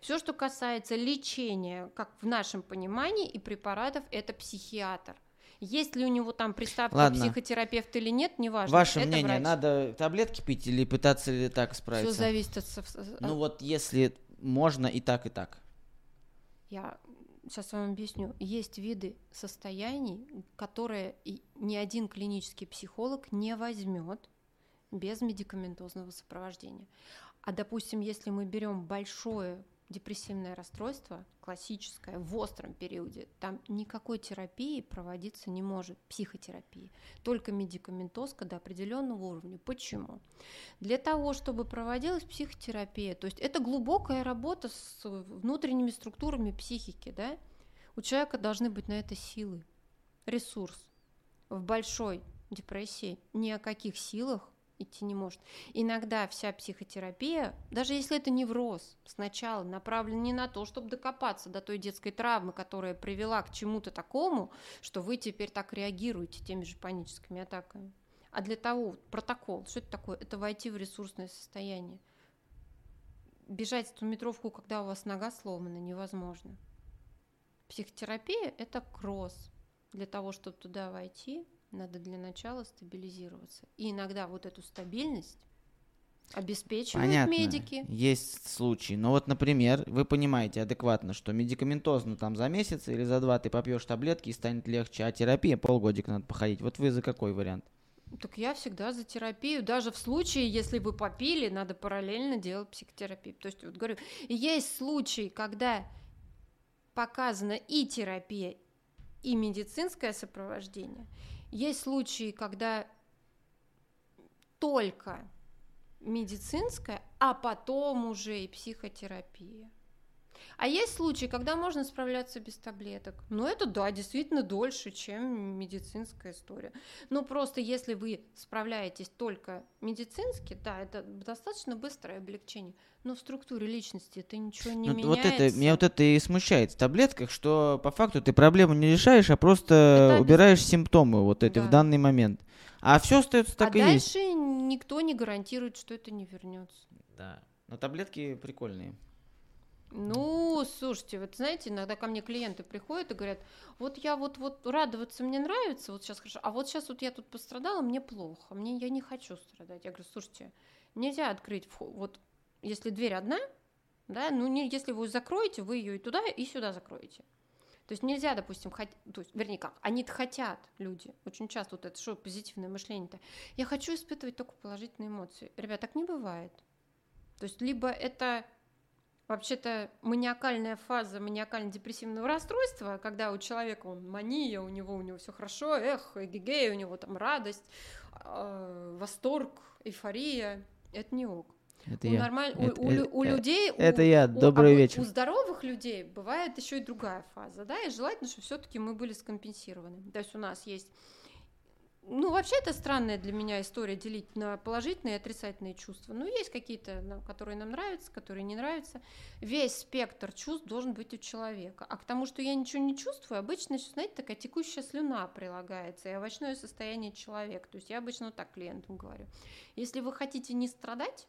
Все, что касается лечения, как в нашем понимании, и препаратов, это психиатр. Есть ли у него там приставка Ладно. психотерапевт или нет, неважно. Ваше это мнение, врач. надо таблетки пить или пытаться ли так Все справиться? зависит от... сов- от- Ну вот если можно и так, и так. Я сейчас вам объясню. Есть виды состояний, которые ни один клинический психолог не возьмет без медикаментозного сопровождения. А допустим, если мы берем большое депрессивное расстройство, классическое, в остром периоде, там никакой терапии проводиться не может, психотерапии, только медикаментозка до определенного уровня. Почему? Для того, чтобы проводилась психотерапия, то есть это глубокая работа с внутренними структурами психики, да, у человека должны быть на это силы, ресурс. В большой депрессии ни о каких силах идти не может. Иногда вся психотерапия, даже если это невроз, сначала направлена не на то, чтобы докопаться до той детской травмы, которая привела к чему-то такому, что вы теперь так реагируете теми же паническими атаками. А для того, протокол, что это такое? Это войти в ресурсное состояние. Бежать в метровку, когда у вас нога сломана, невозможно. Психотерапия – это кросс. Для того, чтобы туда войти, надо для начала стабилизироваться. И иногда вот эту стабильность обеспечивают Понятно. медики. Есть случаи. Но вот, например, вы понимаете адекватно, что медикаментозно там за месяц или за два ты попьешь таблетки и станет легче, а терапия полгодика надо походить. Вот вы за какой вариант? Так я всегда за терапию. Даже в случае, если вы попили, надо параллельно делать психотерапию. То есть, вот говорю, есть случаи, когда показана и терапия, и медицинское сопровождение. Есть случаи, когда только медицинская, а потом уже и психотерапия. А есть случаи, когда можно справляться без таблеток. Ну, это да, действительно дольше, чем медицинская история. Но просто если вы справляетесь только медицински, да, это достаточно быстрое облегчение. Но в структуре личности это ничего не Ну, меняется. вот это, меня вот это и смущает в таблетках, что по факту ты проблему не решаешь, а просто Это убираешь симптомы вот эти Да. в данный момент. А все остается так а и есть. дальше никто не гарантирует, что это не вернется. Да. Но таблетки прикольные. Ну, слушайте, вот знаете, иногда ко мне клиенты приходят и говорят, вот я вот, вот радоваться мне нравится, вот сейчас хорошо, а вот сейчас вот я тут пострадала, мне плохо, мне, я не хочу страдать. Я говорю, слушайте, нельзя открыть, вход, вот если дверь одна, да, ну не, если вы закроете, вы ее и туда, и сюда закроете. То есть нельзя, допустим, хот... то есть, вернее, как, они хотят, люди, очень часто вот это, что позитивное мышление-то, я хочу испытывать только положительные эмоции. Ребят, так не бывает. То есть либо это вообще-то маниакальная фаза маниакально-депрессивного расстройства, когда у человека он мания, у него у него все хорошо, эх, эгегей, у него там радость, э, восторг, эйфория, это не ок. Это у, я. нормаль... Это- у, у лю- у это- людей... это у- я. у- Добрый а вот вечер. У здоровых людей бывает еще и другая фаза, да, и желательно, чтобы все-таки мы были скомпенсированы. То есть у нас есть... Ну, вообще это странная для меня история делить на положительные и отрицательные чувства. Ну, есть какие-то, которые нам нравятся, которые не нравятся. Весь спектр чувств должен быть у человека. А к тому, что я ничего не чувствую, обычно, знаете, такая текущая слюна прилагается и овощное состояние человека. То есть я обычно вот так клиентам говорю. Если вы хотите не страдать,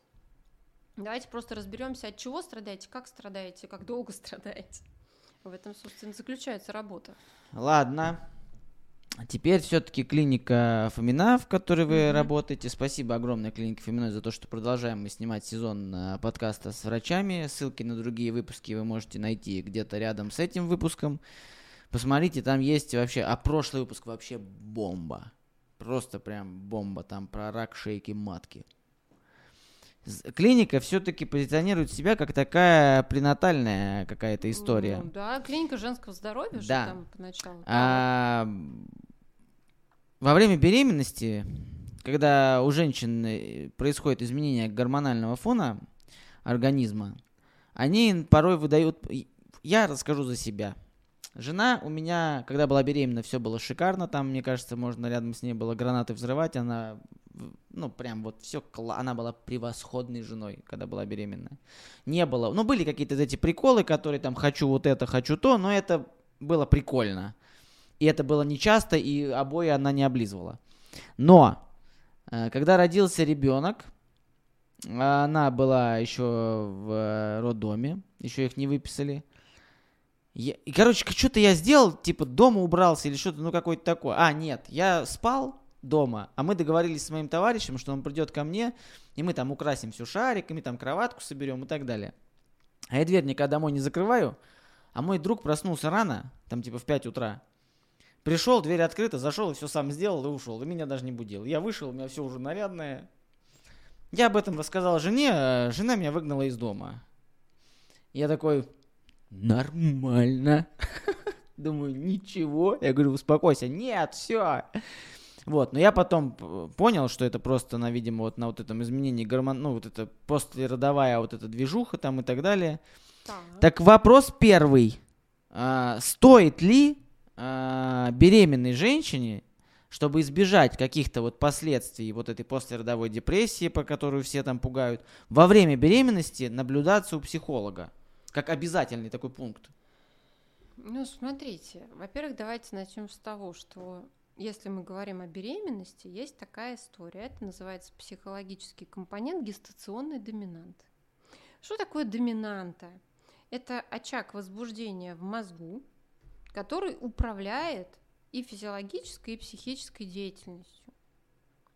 Давайте просто разберемся, от чего страдаете, как страдаете, как долго (laughs) страдаете. В этом, собственно, заключается работа. Ладно. Теперь все-таки клиника Фомина, в которой вы Мгм. работаете. Спасибо огромное клинике Фоминой за то, что продолжаем мы снимать сезон э, подкаста с врачами. Ссылки на другие выпуски вы можете найти где-то рядом с этим выпуском. Посмотрите, там есть вообще... А прошлый выпуск вообще бомба. Просто прям бомба. Там про рак шейки матки. Клиника все-таки позиционирует себя как такая пренатальная какая-то история. Ну, да, клиника женского здоровья, Да. там поначалу. А, во время беременности, когда у женщин э, происходит изменение гормонального фона организма, они порой выдают... Я расскажу за себя. Жена у меня, когда была беременна, все было шикарно. Там, мне кажется, можно рядом с ней было гранаты взрывать. Она, ну, прям вот все, она была превосходной женой, когда была беременна. Не было, ну, были какие-то эти приколы, которые там хочу вот это, хочу то, но это было прикольно. И это было нечасто, и обои она не облизывала. Но, э, когда родился ребенок, она была еще в э, роддоме, еще их не выписали. Я- и, короче, что-то я сделал, типа дома убрался или что-то, ну какое-то такое. А, нет, я спал дома, а мы договорились с моим товарищем, что он придет ко мне, и мы там украсим все шариками, там кроватку соберем и так далее. А я дверь никогда домой не закрываю, а мой друг проснулся рано, там типа в 5 утра. Пришел, дверь открыта, зашел и все сам сделал и ушел. И меня даже не будил. Я вышел, у меня все уже нарядное. Я об этом рассказал жене, а жена меня выгнала из дома. Я такой, нормально. (laughs) Думаю, ничего. Я говорю, успокойся. Нет, все. Вот, но я потом п- понял, что это просто на, видимо, вот на вот этом изменении гормон, ну, вот это послеродовая вот эта движуха там и так далее. Так. Так вопрос первый. А, стоит ли а, беременной женщине, чтобы избежать каких-то вот последствий вот этой послеродовой депрессии, по которую все там пугают, во время беременности наблюдаться у психолога? Как обязательный такой пункт. Ну, смотрите, во-первых, давайте начнем с того, что если мы говорим о беременности, есть такая история. Это называется психологический компонент гестационной доминанты. Что такое доминанта? Это очаг возбуждения в мозгу, который управляет и физиологической, и психической деятельностью.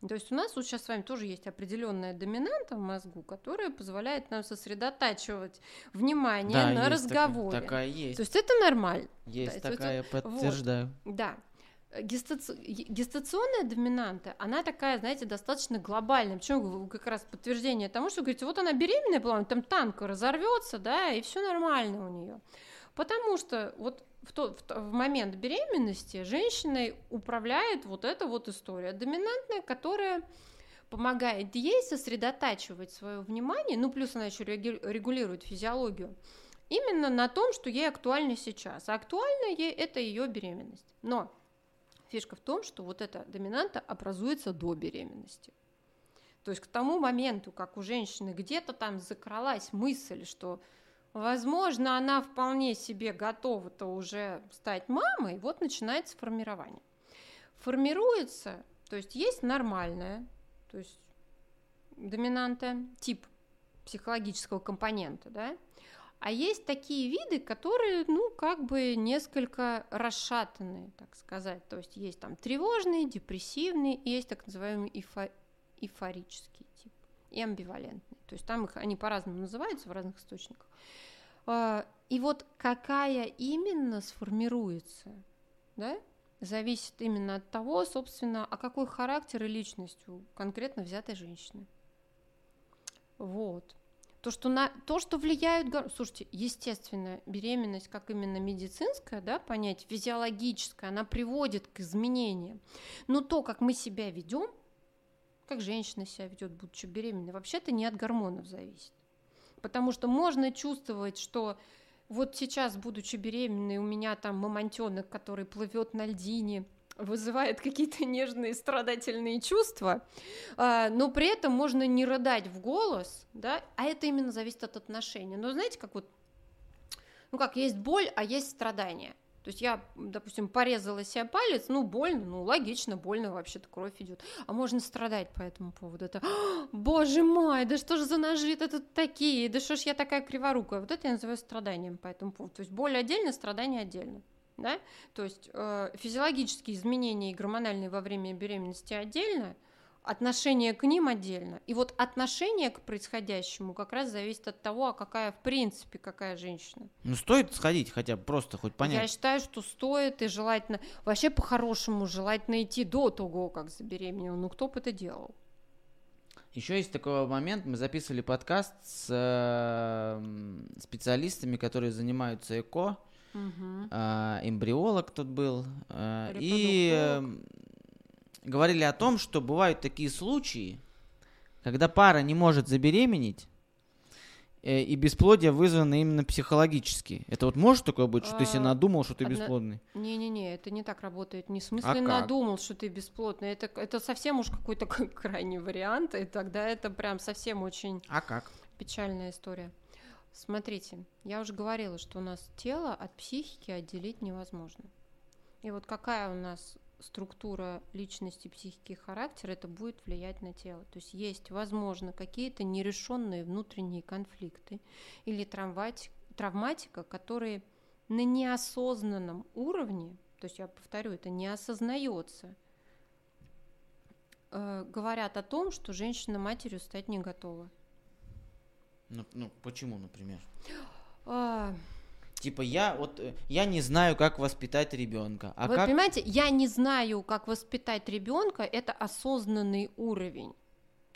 То есть у нас вот сейчас с вами тоже есть определенная доминанта в мозгу, которая позволяет нам сосредотачивать внимание на есть разговоре. Такая, такая есть. То есть это нормально. есть есть такая, вот. подтверждаю. Да. Гестаци- Гестационная доминанта, она такая, знаете, достаточно глобальная. Почему как раз подтверждение тому, что говорите, вот она беременная была, там танк разорвется, да, и все нормально у нее. Потому что вот в, тот, в, то- в момент беременности женщиной управляет вот эта вот история доминантная, которая помогает ей сосредотачивать свое внимание, ну плюс она еще регулирует физиологию, именно на том, что ей актуально сейчас. А актуально ей это ее беременность. Но фишка в том, что вот эта доминанта образуется до беременности. То есть к тому моменту, как у женщины где-то там закралась мысль, что, возможно, она вполне себе готова-то уже стать мамой, вот начинается формирование. Формируется, то есть есть нормальная, то есть доминанта, тип психологического компонента, да, а есть такие виды, которые, ну, как бы несколько расшатанные, так сказать. То есть есть там тревожные, депрессивные, есть так называемый эйфо- эйфорический тип и амбивалентный. То есть там их, они по-разному называются в разных источниках. А, и вот какая именно сформируется, да, зависит именно от того, собственно, а какой характер и личность у конкретно взятой женщины. Вот. То, что, на, то, что влияют... Слушайте, естественно, беременность, как именно медицинская, да, понятие, физиологическая, она приводит к изменениям. Но то, как мы себя ведем, как женщина себя ведет, будучи беременной, вообще-то не от гормонов зависит. Потому что можно чувствовать, что вот сейчас, будучи беременной, у меня там мамонтенок, который плывет на льдине, вызывает какие-то нежные страдательные чувства, а, но при этом можно не рыдать в голос, да, а это именно зависит от отношения. Но знаете, как вот, ну как, есть боль, а есть страдание. То есть я, допустим, порезала себе палец, ну больно, ну логично, больно вообще-то кровь идет. А можно страдать по этому поводу. Это, боже мой, да что же за ножи это тут такие, да что ж я такая криворукая. Вот это я называю страданием по этому поводу. То есть боль отдельно, страдание отдельно да, то есть э, физиологические изменения и гормональные во время беременности отдельно, отношение к ним отдельно. И вот отношение к происходящему как раз зависит от того, а какая в принципе какая женщина. Ну стоит сходить хотя бы просто хоть понять. Я считаю, что стоит и желательно, вообще по-хорошему желательно идти до того, как забеременела. Ну кто бы это делал? Еще есть такой момент, мы записывали подкаст с э, специалистами, которые занимаются ЭКО, угу. э, эмбриолог тут был, э, и э, говорили о том, что бывают такие случаи, когда пара не может забеременеть, э, и бесплодие вызвано именно психологически. Это вот может такое быть, что ты себе а, надумал, что ты бесплодный? Не-не-не, это не так работает. Не в смысле а надумал, что ты бесплодный. Это, это совсем уж какой-то (laughs) крайний вариант, и тогда это прям совсем очень... А как? Печальная история. Смотрите, я уже говорила, что у нас тело от психики отделить невозможно. И вот какая у нас структура личности, психики и характера, это будет влиять на тело. То есть есть, возможно, какие-то нерешенные внутренние конфликты или травматика, травматика, которые на неосознанном уровне, то есть я повторю, это не осознается, э, говорят о том, что женщина матерью стать не готова. Ну, ну почему, например? А... Типа я вот э, я не знаю, как воспитать ребенка. А Вы как... понимаете, я не знаю, как воспитать ребенка, это осознанный уровень.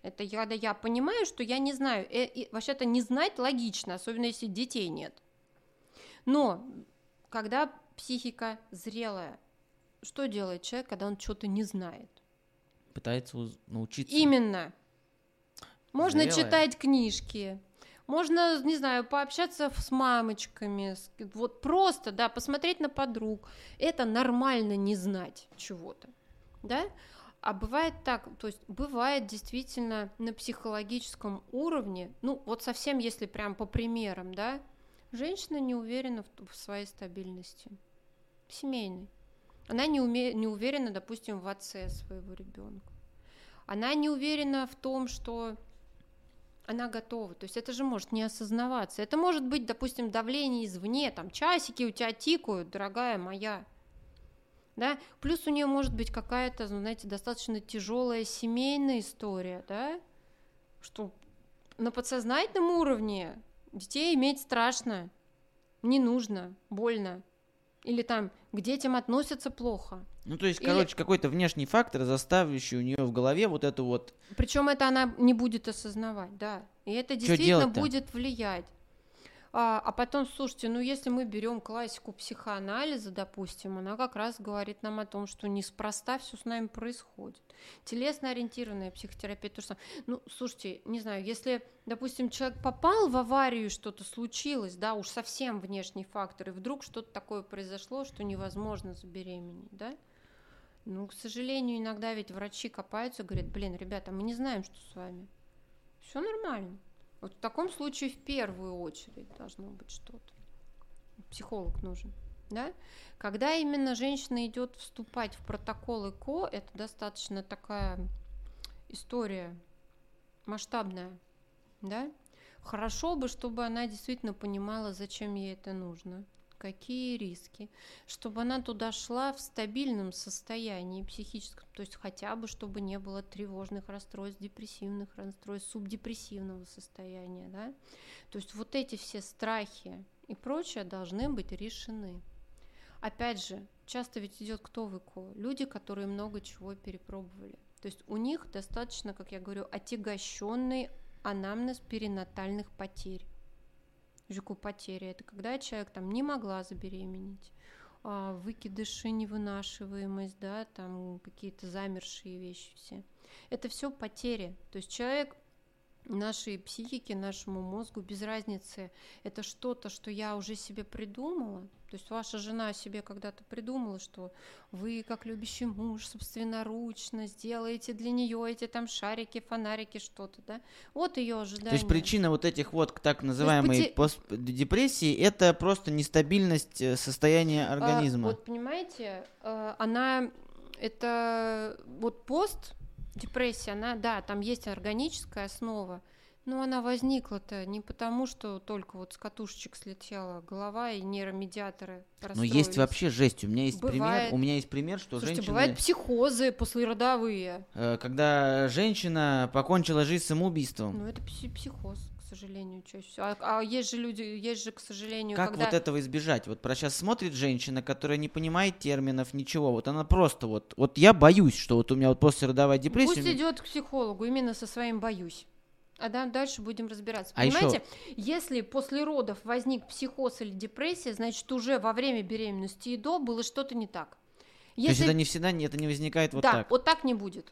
Это когда я понимаю, что я не знаю. Э, и, вообще-то не знать логично, особенно если детей нет. Но когда психика зрелая, что делает человек, когда он что-то не знает? Пытается научиться. Именно. Можно Зрелая. читать книжки, можно, не знаю, пообщаться с мамочками, вот просто, да, посмотреть на подруг. Это нормально не знать чего-то, да? А бывает так, то есть бывает действительно на психологическом уровне, ну вот совсем если прям по примерам, да, женщина не уверена в, в своей стабильности, семейной. Она не, уме, не уверена, допустим, в отце своего ребенка. Она не уверена в том, что она готова. То есть это же может не осознаваться. Это может быть, допустим, давление извне, там часики у тебя тикают, дорогая моя. Да? Плюс у нее может быть какая-то, ну, знаете, достаточно тяжелая семейная история, да, что на подсознательном уровне детей иметь страшно, не нужно, больно. Или там к детям относятся плохо. Ну, то есть, Или... короче, какой-то внешний фактор, заставивший у нее в голове вот эту вот... Причем это она не будет осознавать, да. И это действительно будет влиять. А, а потом, слушайте, ну если мы берем классику психоанализа, допустим, она как раз говорит нам о том, что неспроста все с нами происходит. Телесно-ориентированная психотерапия то же самое. Ну, слушайте, не знаю, если, допустим, человек попал в аварию, что-то случилось, да, уж совсем внешний фактор, и вдруг что-то такое произошло, что невозможно забеременеть, да, ну, к сожалению, иногда ведь врачи копаются, говорят, блин, ребята, мы не знаем, что с вами. Все нормально. Вот в таком случае в первую очередь должно быть что-то. Психолог нужен. Да? Когда именно женщина идет вступать в протокол ЭКО, это достаточно такая история масштабная. Да? Хорошо бы, чтобы она действительно понимала, зачем ей это нужно, какие риски, чтобы она туда шла в стабильном состоянии психическом, то есть хотя бы, чтобы не было тревожных расстройств, депрессивных расстройств, субдепрессивного состояния, да. То есть вот эти все страхи и прочее должны быть решены. Опять же, часто ведь идет кто в ИКО? Люди, которые много чего перепробовали. То есть у них достаточно, как я говорю, отягощенный анамнез перинатальных потерь. Жуку потери это когда человек там не могла забеременеть, а, выкидыши, невынашиваемость, да, там какие-то замершие вещи все. Это все потери. То есть человек нашей психике, нашему мозгу без разницы. Это что-то, что я уже себе придумала. То есть ваша жена себе когда-то придумала, что вы, как любящий муж, собственноручно сделаете для нее эти там шарики, фонарики, что-то, да? Вот ее ожидание. То есть причина вот этих вот так называемой поте... депрессии это просто нестабильность э, состояния а, организма. А, вот понимаете, э, она это вот пост депрессия, она, да, там есть органическая основа, но она возникла-то не потому, что только вот с катушечек слетела голова и нейромедиаторы Но есть вообще жесть. У меня есть бывает... пример. У меня есть пример, что Слушайте, женщины... бывают психозы послеродовые. Э, когда женщина покончила жизнь самоубийством. Ну это психоз сожалению, чаще всего. А, а есть же люди, есть же, к сожалению, Как когда... вот этого избежать? Вот про сейчас смотрит женщина, которая не понимает терминов, ничего. Вот она просто вот... Вот я боюсь, что вот у меня вот после родовой депрессии... Пусть идет к психологу именно со своим «боюсь». А да, дальше будем разбираться. А Понимаете, еще... если после родов возник психоз или депрессия, значит уже во время беременности и до было что-то не так. Если... То есть это не всегда, это не возникает вот да, так? Да, вот так не будет.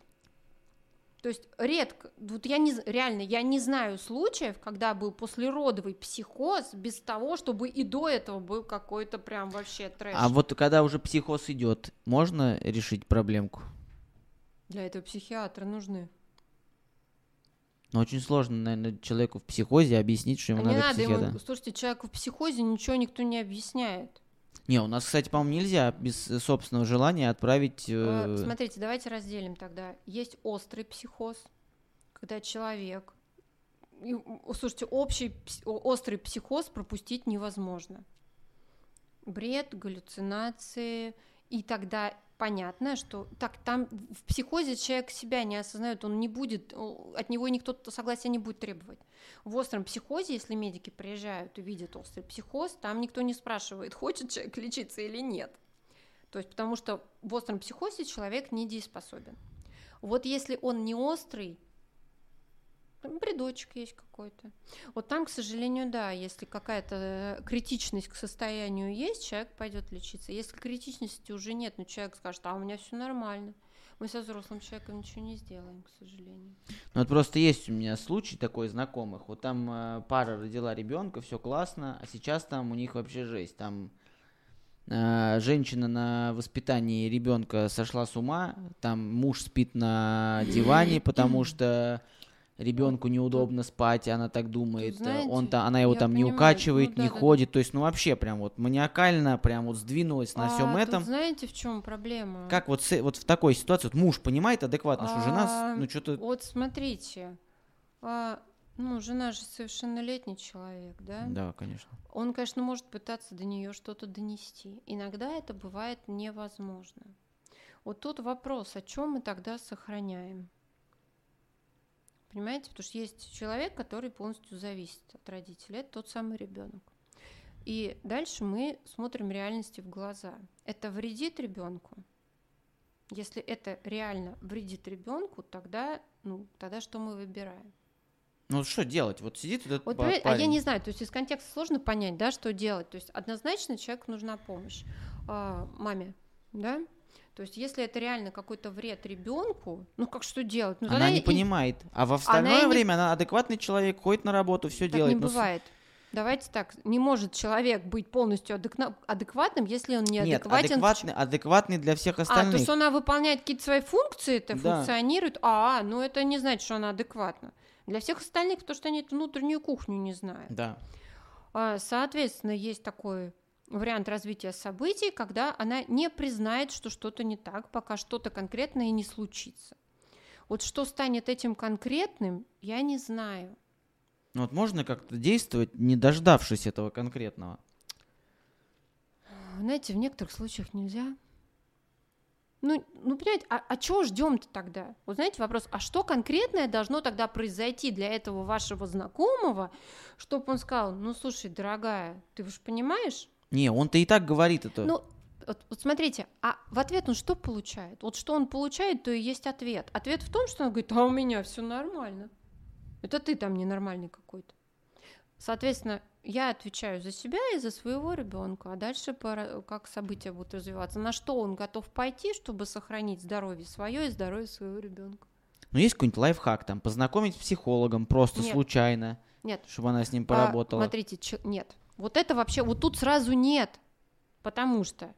То есть редко, вот я не, реально, я не знаю случаев, когда был послеродовый психоз без того, чтобы и до этого был какой-то прям вообще трэш. А вот когда уже психоз идет, можно решить проблемку? Для этого психиатры нужны. Но очень сложно, наверное, человеку в психозе объяснить, что ему а надо, не надо психиатра. ему, слушайте, человеку в психозе ничего никто не объясняет. Не, у нас, кстати, по-моему, нельзя без э, собственного желания отправить... Э... Смотрите, давайте разделим тогда. Есть острый психоз, когда человек... Слушайте, общий острый психоз пропустить невозможно. Бред, галлюцинации, и тогда понятно, что так там в психозе человек себя не осознает, он не будет, от него никто согласия не будет требовать. В остром психозе, если медики приезжают и видят острый психоз, там никто не спрашивает, (laughs) хочет человек лечиться или нет. То есть потому что в остром психозе человек недееспособен. Вот если он не острый, бредочек есть какой-то. Вот там, к сожалению, да, если какая-то э, критичность к состоянию есть, человек пойдет лечиться. Если критичности уже нет, но человек скажет, а у меня все нормально. Мы со взрослым человеком ничего не сделаем, к сожалению. Ну вот просто есть у меня случай такой знакомых. Вот там э, пара родила ребенка, все классно, а сейчас там у них вообще жесть. Там э, женщина на воспитании ребенка сошла с ума, там муж спит на диване, потому что ребенку неудобно спать, она так думает, Знаете, он то она его там понимаю. не укачивает, ну, да, не да, ходит, да. то есть, ну вообще прям вот маниакально, прям вот сдвинулась на а, всем этом. Знаете, в чем проблема? Как вот с, вот в такой ситуации вот муж понимает адекватно, а, что жена, ну что-то. Вот смотрите, а, ну жена же совершеннолетний человек, да? Да, конечно. Он, конечно, может пытаться до нее что-то донести. Иногда это бывает невозможно. Вот тут вопрос, о чем мы тогда сохраняем? Понимаете? Потому что есть человек, который полностью зависит от родителей. Это тот самый ребенок. И дальше мы смотрим реальности в глаза. Это вредит ребенку? Если это реально вредит ребенку, тогда, ну, тогда что мы выбираем? Ну что делать? Вот сидит этот вот, парень. А я не знаю, то есть из контекста сложно понять, да, что делать. То есть однозначно человеку нужна помощь. А, маме, да, то есть, если это реально какой-то вред ребенку, ну как что делать? Ну, она не и... понимает. А в остальное она время не... она адекватный человек, ходит на работу, все делает. Не бывает. Давайте так, не может человек быть полностью адекватным, если он не Нет, адекватный, адекватный для всех остальных. А, то есть она выполняет какие-то свои функции, это да. функционирует, а, ну это не значит, что она адекватна. Для всех остальных, потому что они эту внутреннюю кухню не знают. Да. А, соответственно, есть такой вариант развития событий, когда она не признает, что что-то не так, пока что-то конкретное не случится. Вот что станет этим конкретным, я не знаю. Ну вот можно как-то действовать, не дождавшись этого конкретного? Знаете, в некоторых случаях нельзя. Ну, ну понимаете, а, а чего ждем-то тогда? Вот знаете, вопрос, а что конкретное должно тогда произойти для этого вашего знакомого, чтобы он сказал, ну, слушай, дорогая, ты уж понимаешь? Не, он-то и так говорит это. Ну, вот, вот смотрите, а в ответ он что получает? Вот что он получает, то и есть ответ. Ответ в том, что он говорит, а у меня все нормально. Это ты там ненормальный какой-то. Соответственно, я отвечаю за себя и за своего ребенка, а дальше как события будут развиваться, на что он готов пойти, чтобы сохранить здоровье свое и здоровье своего ребенка. Ну, есть какой-нибудь лайфхак, там, познакомить с психологом просто Нет. случайно, Нет. чтобы она с ним А, поработала. смотрите, чё- нет. Вот это вообще, вот тут сразу нет, потому что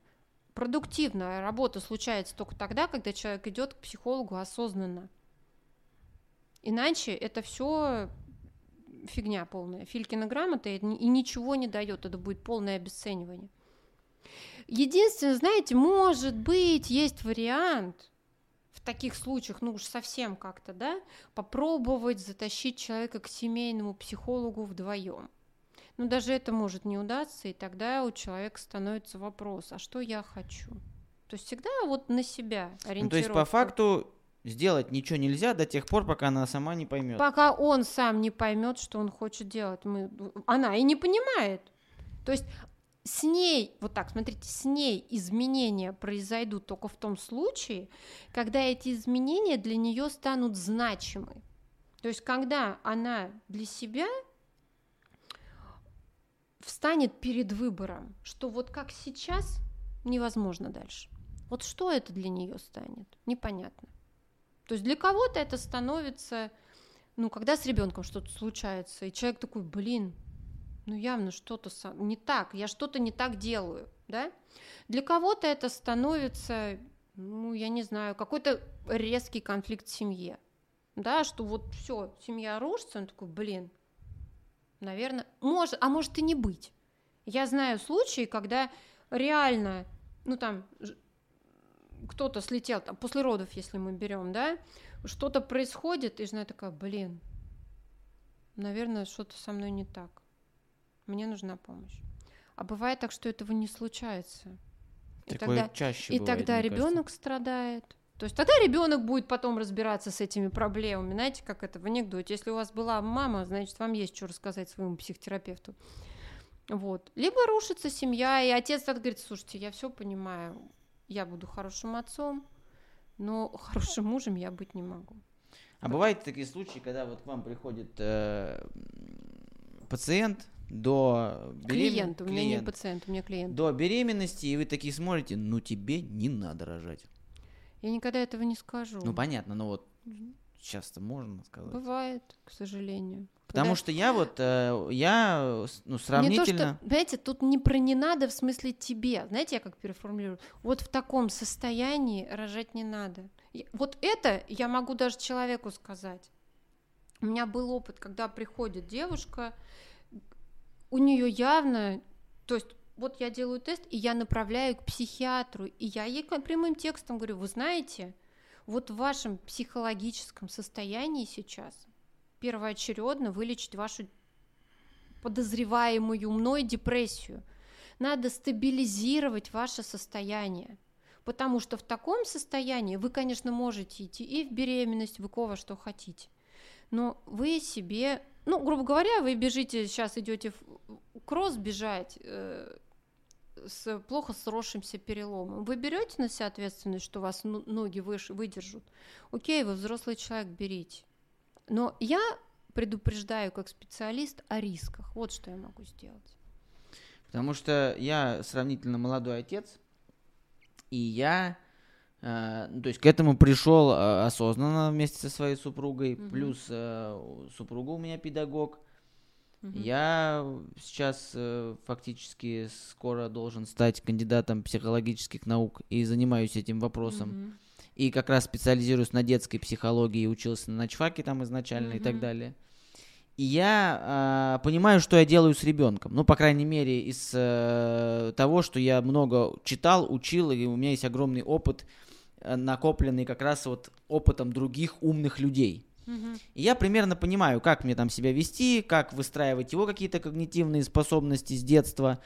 продуктивная работа случается только тогда, когда человек идет к психологу осознанно. Иначе это все фигня полная. Филькина грамота и ни- и ничего не дает, это будет полное обесценивание. Единственное, знаете, может быть, есть вариант в таких случаях, ну уж совсем как-то, да, попробовать затащить человека к семейному психологу вдвоем. Но даже это может не удастся, и тогда у человека становится вопрос, а что я хочу? То есть всегда вот на себя ориентироваться. Ну, то есть, по факту, сделать ничего нельзя до тех пор, пока она сама не поймет. Пока он сам не поймет, что он хочет делать. Мы... Она и не понимает. То есть с ней, вот так, смотрите, с ней изменения произойдут только в том случае, когда эти изменения для нее станут значимы. То есть когда она для себя встанет перед выбором, что вот как сейчас невозможно дальше. Вот что это для нее станет? Непонятно. То есть для кого-то это становится, ну, когда с ребенком что-то случается, и человек такой, блин, ну явно что-то не так, я что-то не так делаю, да? Для кого-то это становится, ну, я не знаю, какой-то резкий конфликт в семье, да, что вот все, семья рушится, он такой, блин, наверное, может, а может и не быть. Я знаю случаи, когда реально, ну там, кто-то слетел, там, после родов, если мы берем, да, что-то происходит, и жена такая, блин, наверное, что-то со мной не так. Мне нужна помощь. А бывает так, что этого не случается. И Такое тогда, чаще и бывает, тогда кажется. ребенок страдает. То есть тогда ребенок будет потом разбираться с этими проблемами. Знаете, как это в анекдоте. Если у вас была мама, значит, вам есть что рассказать своему психотерапевту. Вот. Либо рушится семья, и отец так говорит, слушайте, я все понимаю, я буду хорошим отцом, но хорошим мужем я быть не могу. А бывают такие случаи, когда вот к вам приходит э, пациент до беремен- Клиент, у меня не клиент, пациент, у меня клиент. до беременности, и вы такие смотрите, ну тебе не надо рожать. Я никогда этого не скажу. Ну понятно, но вот часто можно сказать. Бывает, к сожалению. Потому Когда- что я вот, э, я, ну, Не то, сравнительно... что, знаете, тут не про не надо в смысле тебе. Знаете, я как переформулирую? Вот в таком состоянии рожать не надо. Вот это я могу даже человеку сказать. У меня был опыт, когда приходит девушка, у нее явно, то есть вот я делаю тест, и я направляю к психиатру, и я ей прямым текстом говорю, вы знаете, вот в вашем психологическом состоянии сейчас первоочередно вылечить вашу подозреваемую мной депрессию. Надо стабилизировать ваше состояние. Потому что в таком состоянии вы, конечно, можете идти и в беременность, вы кого что хотите. Но вы себе, ну, грубо говоря, вы бежите, сейчас идете в кросс бежать э, с плохо сросшимся переломом. Вы берете на себя ответственность, что вас ну- ноги выш- выдержат. Окей, вы взрослый человек, берите. Но я предупреждаю как специалист о рисках. Вот что я могу сделать. Потому что я сравнительно молодой отец, и я, э, ну, то есть к этому пришел э, осознанно вместе со своей супругой, Мгм. плюс э, супруга у меня педагог. Мгм. Я сейчас э, фактически скоро должен стать кандидатом психологических наук и занимаюсь этим вопросом. Мгм. И как раз специализируюсь на детской психологии, учился на начфаке там изначально и так далее. И я а, понимаю, что я делаю с ребенком. Ну, по крайней мере, из э, того, что я много читал, учил, и у меня есть огромный опыт, э, накопленный как раз вот опытом других умных людей. И я примерно понимаю, как мне там себя вести, как выстраивать его какие-то когнитивные способности с детства,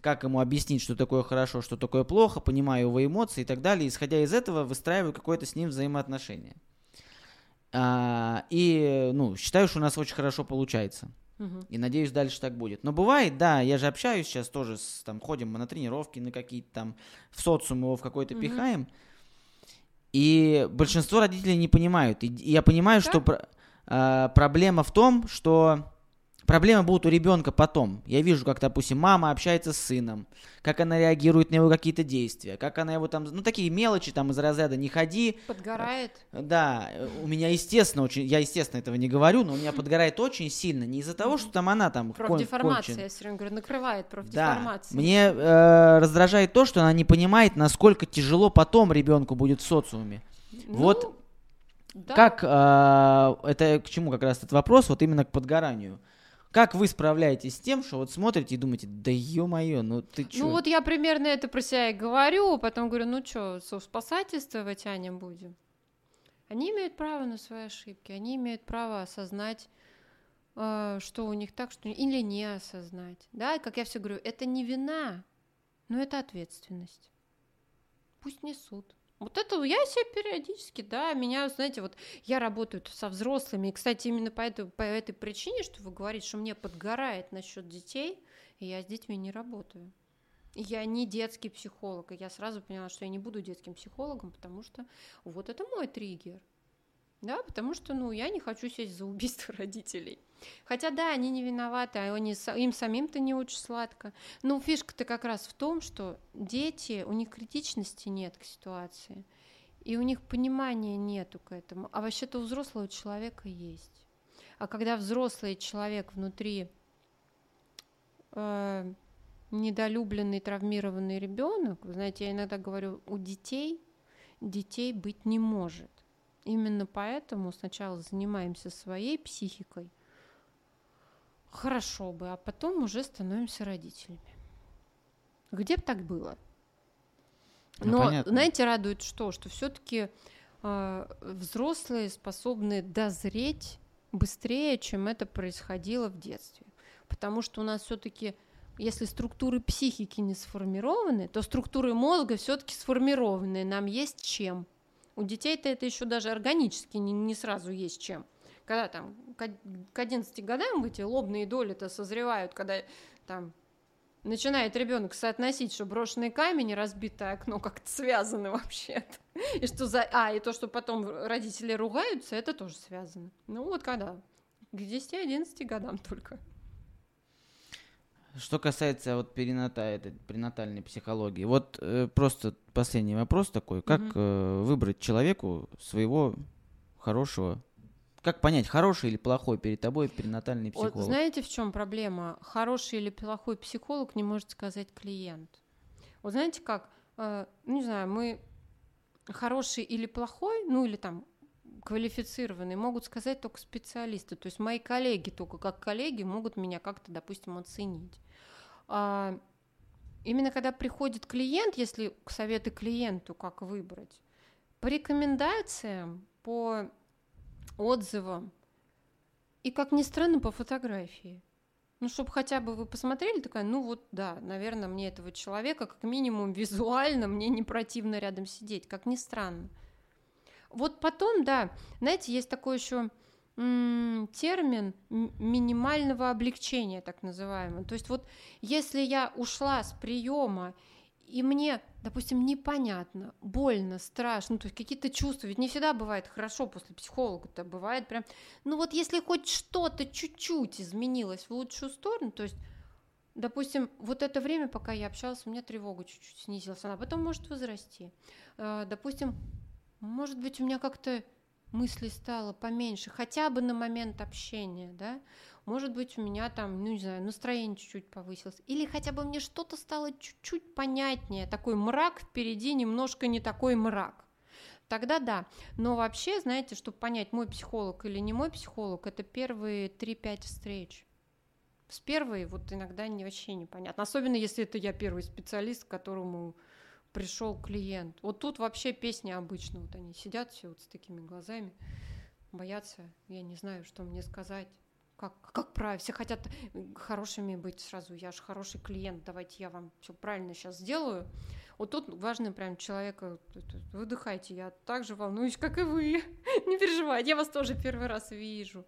как ему объяснить, что такое хорошо, что такое плохо, понимаю его эмоции и так далее. Исходя из этого, выстраиваю какое-то с ним взаимоотношение. А, и, ну, считаю, что у нас очень хорошо получается. И надеюсь, дальше так будет. Но бывает, да, я же общаюсь сейчас тоже, с, там, ходим мы на тренировки, на какие-то там, в социум его в какой-то Мгм. пихаем. И большинство родителей не понимают. И, я понимаю, что про- а, проблема в том, что проблемы будут у ребенка потом. Я вижу, как, допустим, мама общается с сыном, как она реагирует на его какие-то действия, как она его там, ну, такие мелочи там из разряда «не ходи», Подгорает. да, э, у меня, естественно, очень, я, естественно, этого не говорю, но у меня подгорает очень сильно, не из-за того, что там она там Профдеформация, кончен- я все время говорю, накрывает Да, профдеформация. мне э, раздражает то, что она не понимает, насколько тяжело потом ребенку будет в социуме. Ну, вот да. Как, э, это к чему как раз этот вопрос, вот именно к подгоранию. Как вы справляетесь с тем, что вот смотрите и думаете, да ё-моё, ну ты чё? Ну вот я примерно это про себя и говорю, потом говорю, ну что, спасательство тянем будем. Они имеют право на свои ошибки, они имеют право осознать, э, что у них так, что или не осознать. Да, и как я все говорю, это не вина, но это ответственность. Пусть несут. Вот это я себе периодически, да, меня, знаете, вот я работаю со взрослыми, и, кстати, именно по этой, по этой причине, что вы говорите, что мне подгорает насчет детей, и я с детьми не работаю. Я не детский психолог, и я сразу поняла, что я не буду детским психологом, потому что вот это мой триггер. Да, потому что, ну, я не хочу сесть за убийство (laughs) родителей. Хотя, да, они не виноваты, а они, им самим-то не очень сладко. Но фишка-то как раз в том, что дети, у них критичности нет к ситуации, и у них понимания нету к этому. А вообще-то у взрослого человека есть. А когда взрослый человек внутри э, недолюбленный, травмированный ребенок, вы знаете, я иногда говорю, у детей детей быть не может. Именно поэтому сначала занимаемся своей психикой, хорошо бы, а потом уже становимся родителями. Где бы так было? Ну, Но, понятно. знаете, радует что? Что все-таки взрослые способны дозреть быстрее, чем это происходило в детстве. Потому что у нас все-таки, если структуры психики не сформированы, то структуры мозга все-таки сформированы. Нам есть чем. У детей-то это еще даже органически не, не сразу есть чем. Когда там к од- к 11 годам эти лобные доли-то созревают, когда там начинает ребенок соотносить, что брошенный камень и разбитое окно как-то связаны вообще-то. И что за... А, и то, что потом родители ругаются, это тоже связано. Ну вот когда? К 10-11 годам только. Что касается вот перината, этой пренатальной психологии, вот э, просто последний вопрос такой, как Мгм. э, выбрать человеку своего хорошего, как понять, хороший или плохой перед тобой перинатальный Вот психолог? знаете, в чем проблема? Хороший или плохой психолог не может сказать клиент. Вот знаете как? Э, ну, не знаю, мы хороший или плохой, ну или там квалифицированный, могут сказать только специалисты. То есть мои коллеги только как коллеги могут меня как-то, допустим, оценить. А, именно когда приходит клиент, если советы клиенту, как выбрать, по рекомендациям, по отзывам и, как ни странно, по фотографии. Ну, чтобы хотя бы вы посмотрели, такая, ну вот, да, наверное, мне этого человека, как минимум, визуально мне не противно рядом сидеть, как ни странно. Вот потом, да, знаете, есть такой еще термин минимального облегчения, так называемый. То есть вот если я ушла с приема и мне, допустим, непонятно, больно, страшно, то есть какие-то чувства, ведь не всегда бывает хорошо после психолога-то, бывает прям, ну вот если хоть что-то чуть-чуть изменилось в лучшую сторону, то есть, допустим, вот это время, пока я общалась, у меня тревога чуть-чуть снизилась, она потом может возрасти. Э, Допустим, может быть, у меня как-то мыслей стало поменьше, хотя бы на момент общения, да, может быть, у меня там, ну, не знаю, настроение чуть-чуть повысилось, или хотя бы мне что-то стало чуть-чуть понятнее, такой мрак впереди, немножко не такой мрак. Тогда да. Но вообще, знаете, чтобы понять, мой психолог или не мой психолог, это первые 3-5 встреч. С первой вот иногда не, вообще непонятно. Особенно, если это я первый специалист, которому пришел клиент. Вот тут вообще песня обычно. Вот они сидят все вот с такими глазами, боятся. Я не знаю, что мне сказать. Как, как правильно? Все хотят хорошими быть сразу. Я же хороший клиент, давайте я вам все правильно сейчас сделаю. Вот тут важно прям человека, выдыхайте, я так же волнуюсь, как и вы. (laughs) Не переживайте, я вас тоже первый раз вижу.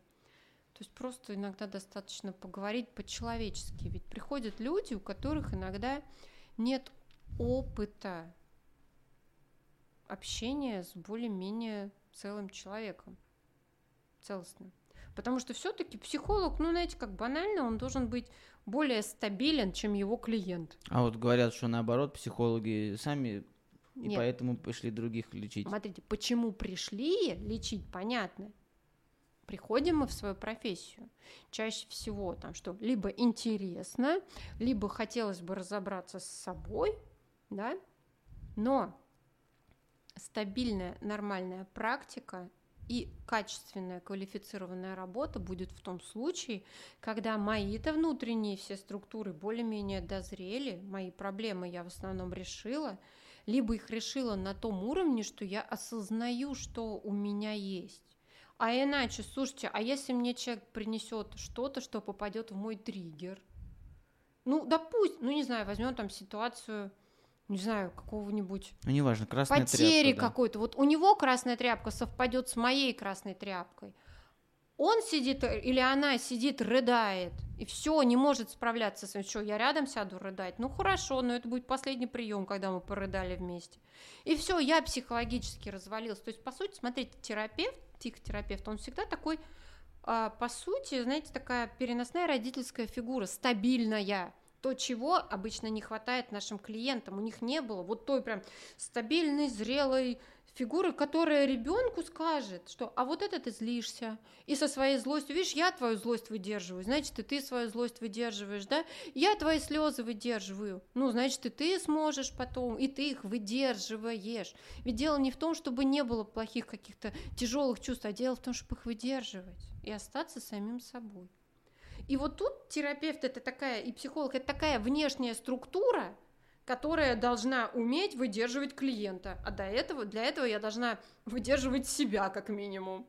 То есть просто иногда достаточно поговорить по-человечески. Ведь приходят люди, у которых иногда нет опыта общения с более-менее целым человеком, целостным. Потому что все-таки психолог, ну, знаете, как банально, он должен быть более стабилен, чем его клиент. А вот говорят, что наоборот, психологи сами Нет. и поэтому пришли других лечить. Смотрите, почему пришли лечить, понятно. Приходим мы в свою профессию. Чаще всего там что либо интересно, либо хотелось бы разобраться с собой, да, но стабильная, нормальная практика и качественная квалифицированная работа будет в том случае, когда мои-то внутренние все структуры более-менее дозрели, мои проблемы я в основном решила, либо их решила на том уровне, что я осознаю, что у меня есть. А иначе, слушайте, а если мне человек принесет что-то, что попадет в мой триггер? Ну, допустим, ну не знаю, возьмем там ситуацию не знаю, какого-нибудь... Ну, неважно, красная потери тряпка, какой-то. Вот у него красная тряпка совпадет с моей красной тряпкой. Он сидит или она сидит, рыдает, и все, не может справляться с этим. Что, я рядом сяду рыдать? Ну хорошо, но это будет последний прием, когда мы порыдали вместе. И все, я психологически развалился. То есть, по сути, смотрите, терапевт, психотерапевт, он всегда такой, а, по сути, знаете, такая переносная родительская фигура, стабильная то, чего обычно не хватает нашим клиентам. У них не было вот той прям стабильной, зрелой фигуры, которая ребенку скажет, что а вот это ты злишься, и со своей злостью, видишь, я твою злость выдерживаю, значит, и ты свою злость выдерживаешь, да, я твои слезы выдерживаю, ну, значит, и ты сможешь потом, и ты их выдерживаешь. Ведь дело не в том, чтобы не было плохих каких-то тяжелых чувств, а дело в том, чтобы их выдерживать и остаться самим собой. И вот тут терапевт это такая, и психолог это такая внешняя структура, которая должна уметь выдерживать клиента. А до этого, для этого я должна выдерживать себя как минимум.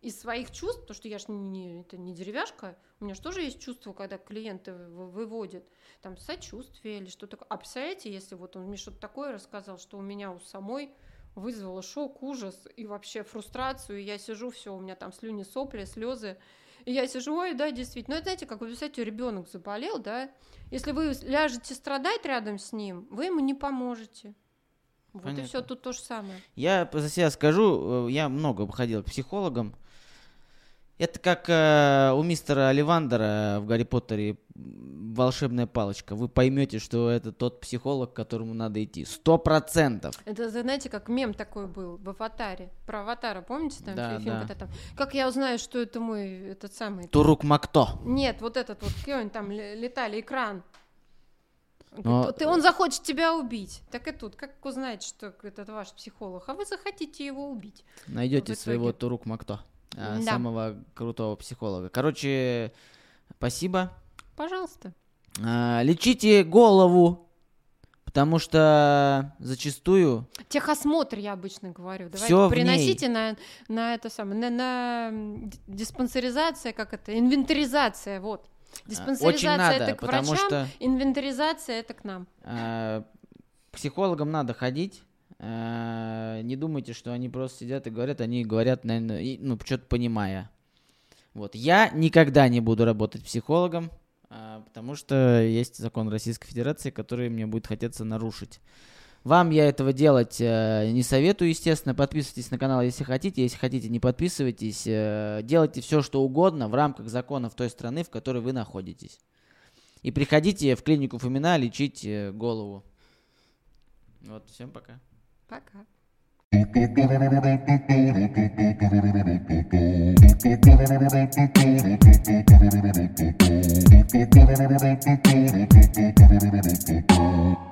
Из своих чувств, потому что я же не, это не деревяшка, у меня же тоже есть чувство, когда клиенты выводят там сочувствие или что-то такое. А представляете, если вот он мне что-то такое рассказал, что у меня у самой вызвало шок, ужас и вообще фрустрацию, и я сижу, все, у меня там слюни, сопли, слезы, и я сижу, ой, да, действительно. Ну, это знаете, как вы представляете, ребенок заболел, да? Если вы ляжете страдать рядом с ним, вы ему не поможете. Вот Понятно. и все тут то же самое. Я за себя скажу, э, я много ходил к психологам, это как э, у мистера Оливандера в Гарри Поттере волшебная палочка. Вы поймете, что это тот психолог, к которому надо идти. Сто процентов. Это, знаете, как мем такой был в «Аватаре». Про «Аватара», помните там да, фильм? Да. Когда там, как я узнаю, что это мой этот самый... Турук Макто. Нет, вот этот вот, где он там летали, экран. Но... Ты, он захочет тебя убить. Так и тут. Как узнать, что это ваш психолог? А вы захотите его убить. Найдете своего Турук Макто. А, да. самого крутого психолога. Короче, спасибо. Пожалуйста. А, лечите голову, потому что зачастую... Техосмотр, я обычно говорю. Давайте приносите на, на это самое, на, на диспансеризация, как это, инвентаризация, вот. А, Диспансеризация Очень надо, это к потому врачам, что... инвентаризация это к нам. Психологам надо ходить, Э, не думайте, что они просто сидят и говорят, они говорят, наверное, ну, что-то понимая. Вот. Я никогда не буду работать психологом, э, потому что есть закон Российской Федерации, который мне будет хотеться нарушить. Вам я этого делать э, не советую, естественно. Подписывайтесь на канал, если хотите. Если хотите, не подписывайтесь. Э, делайте все, что угодно в рамках законов той страны, в которой вы находитесь. И приходите в клинику Фомина лечить э, голову. Вот, всем пока. Paca. (laughs)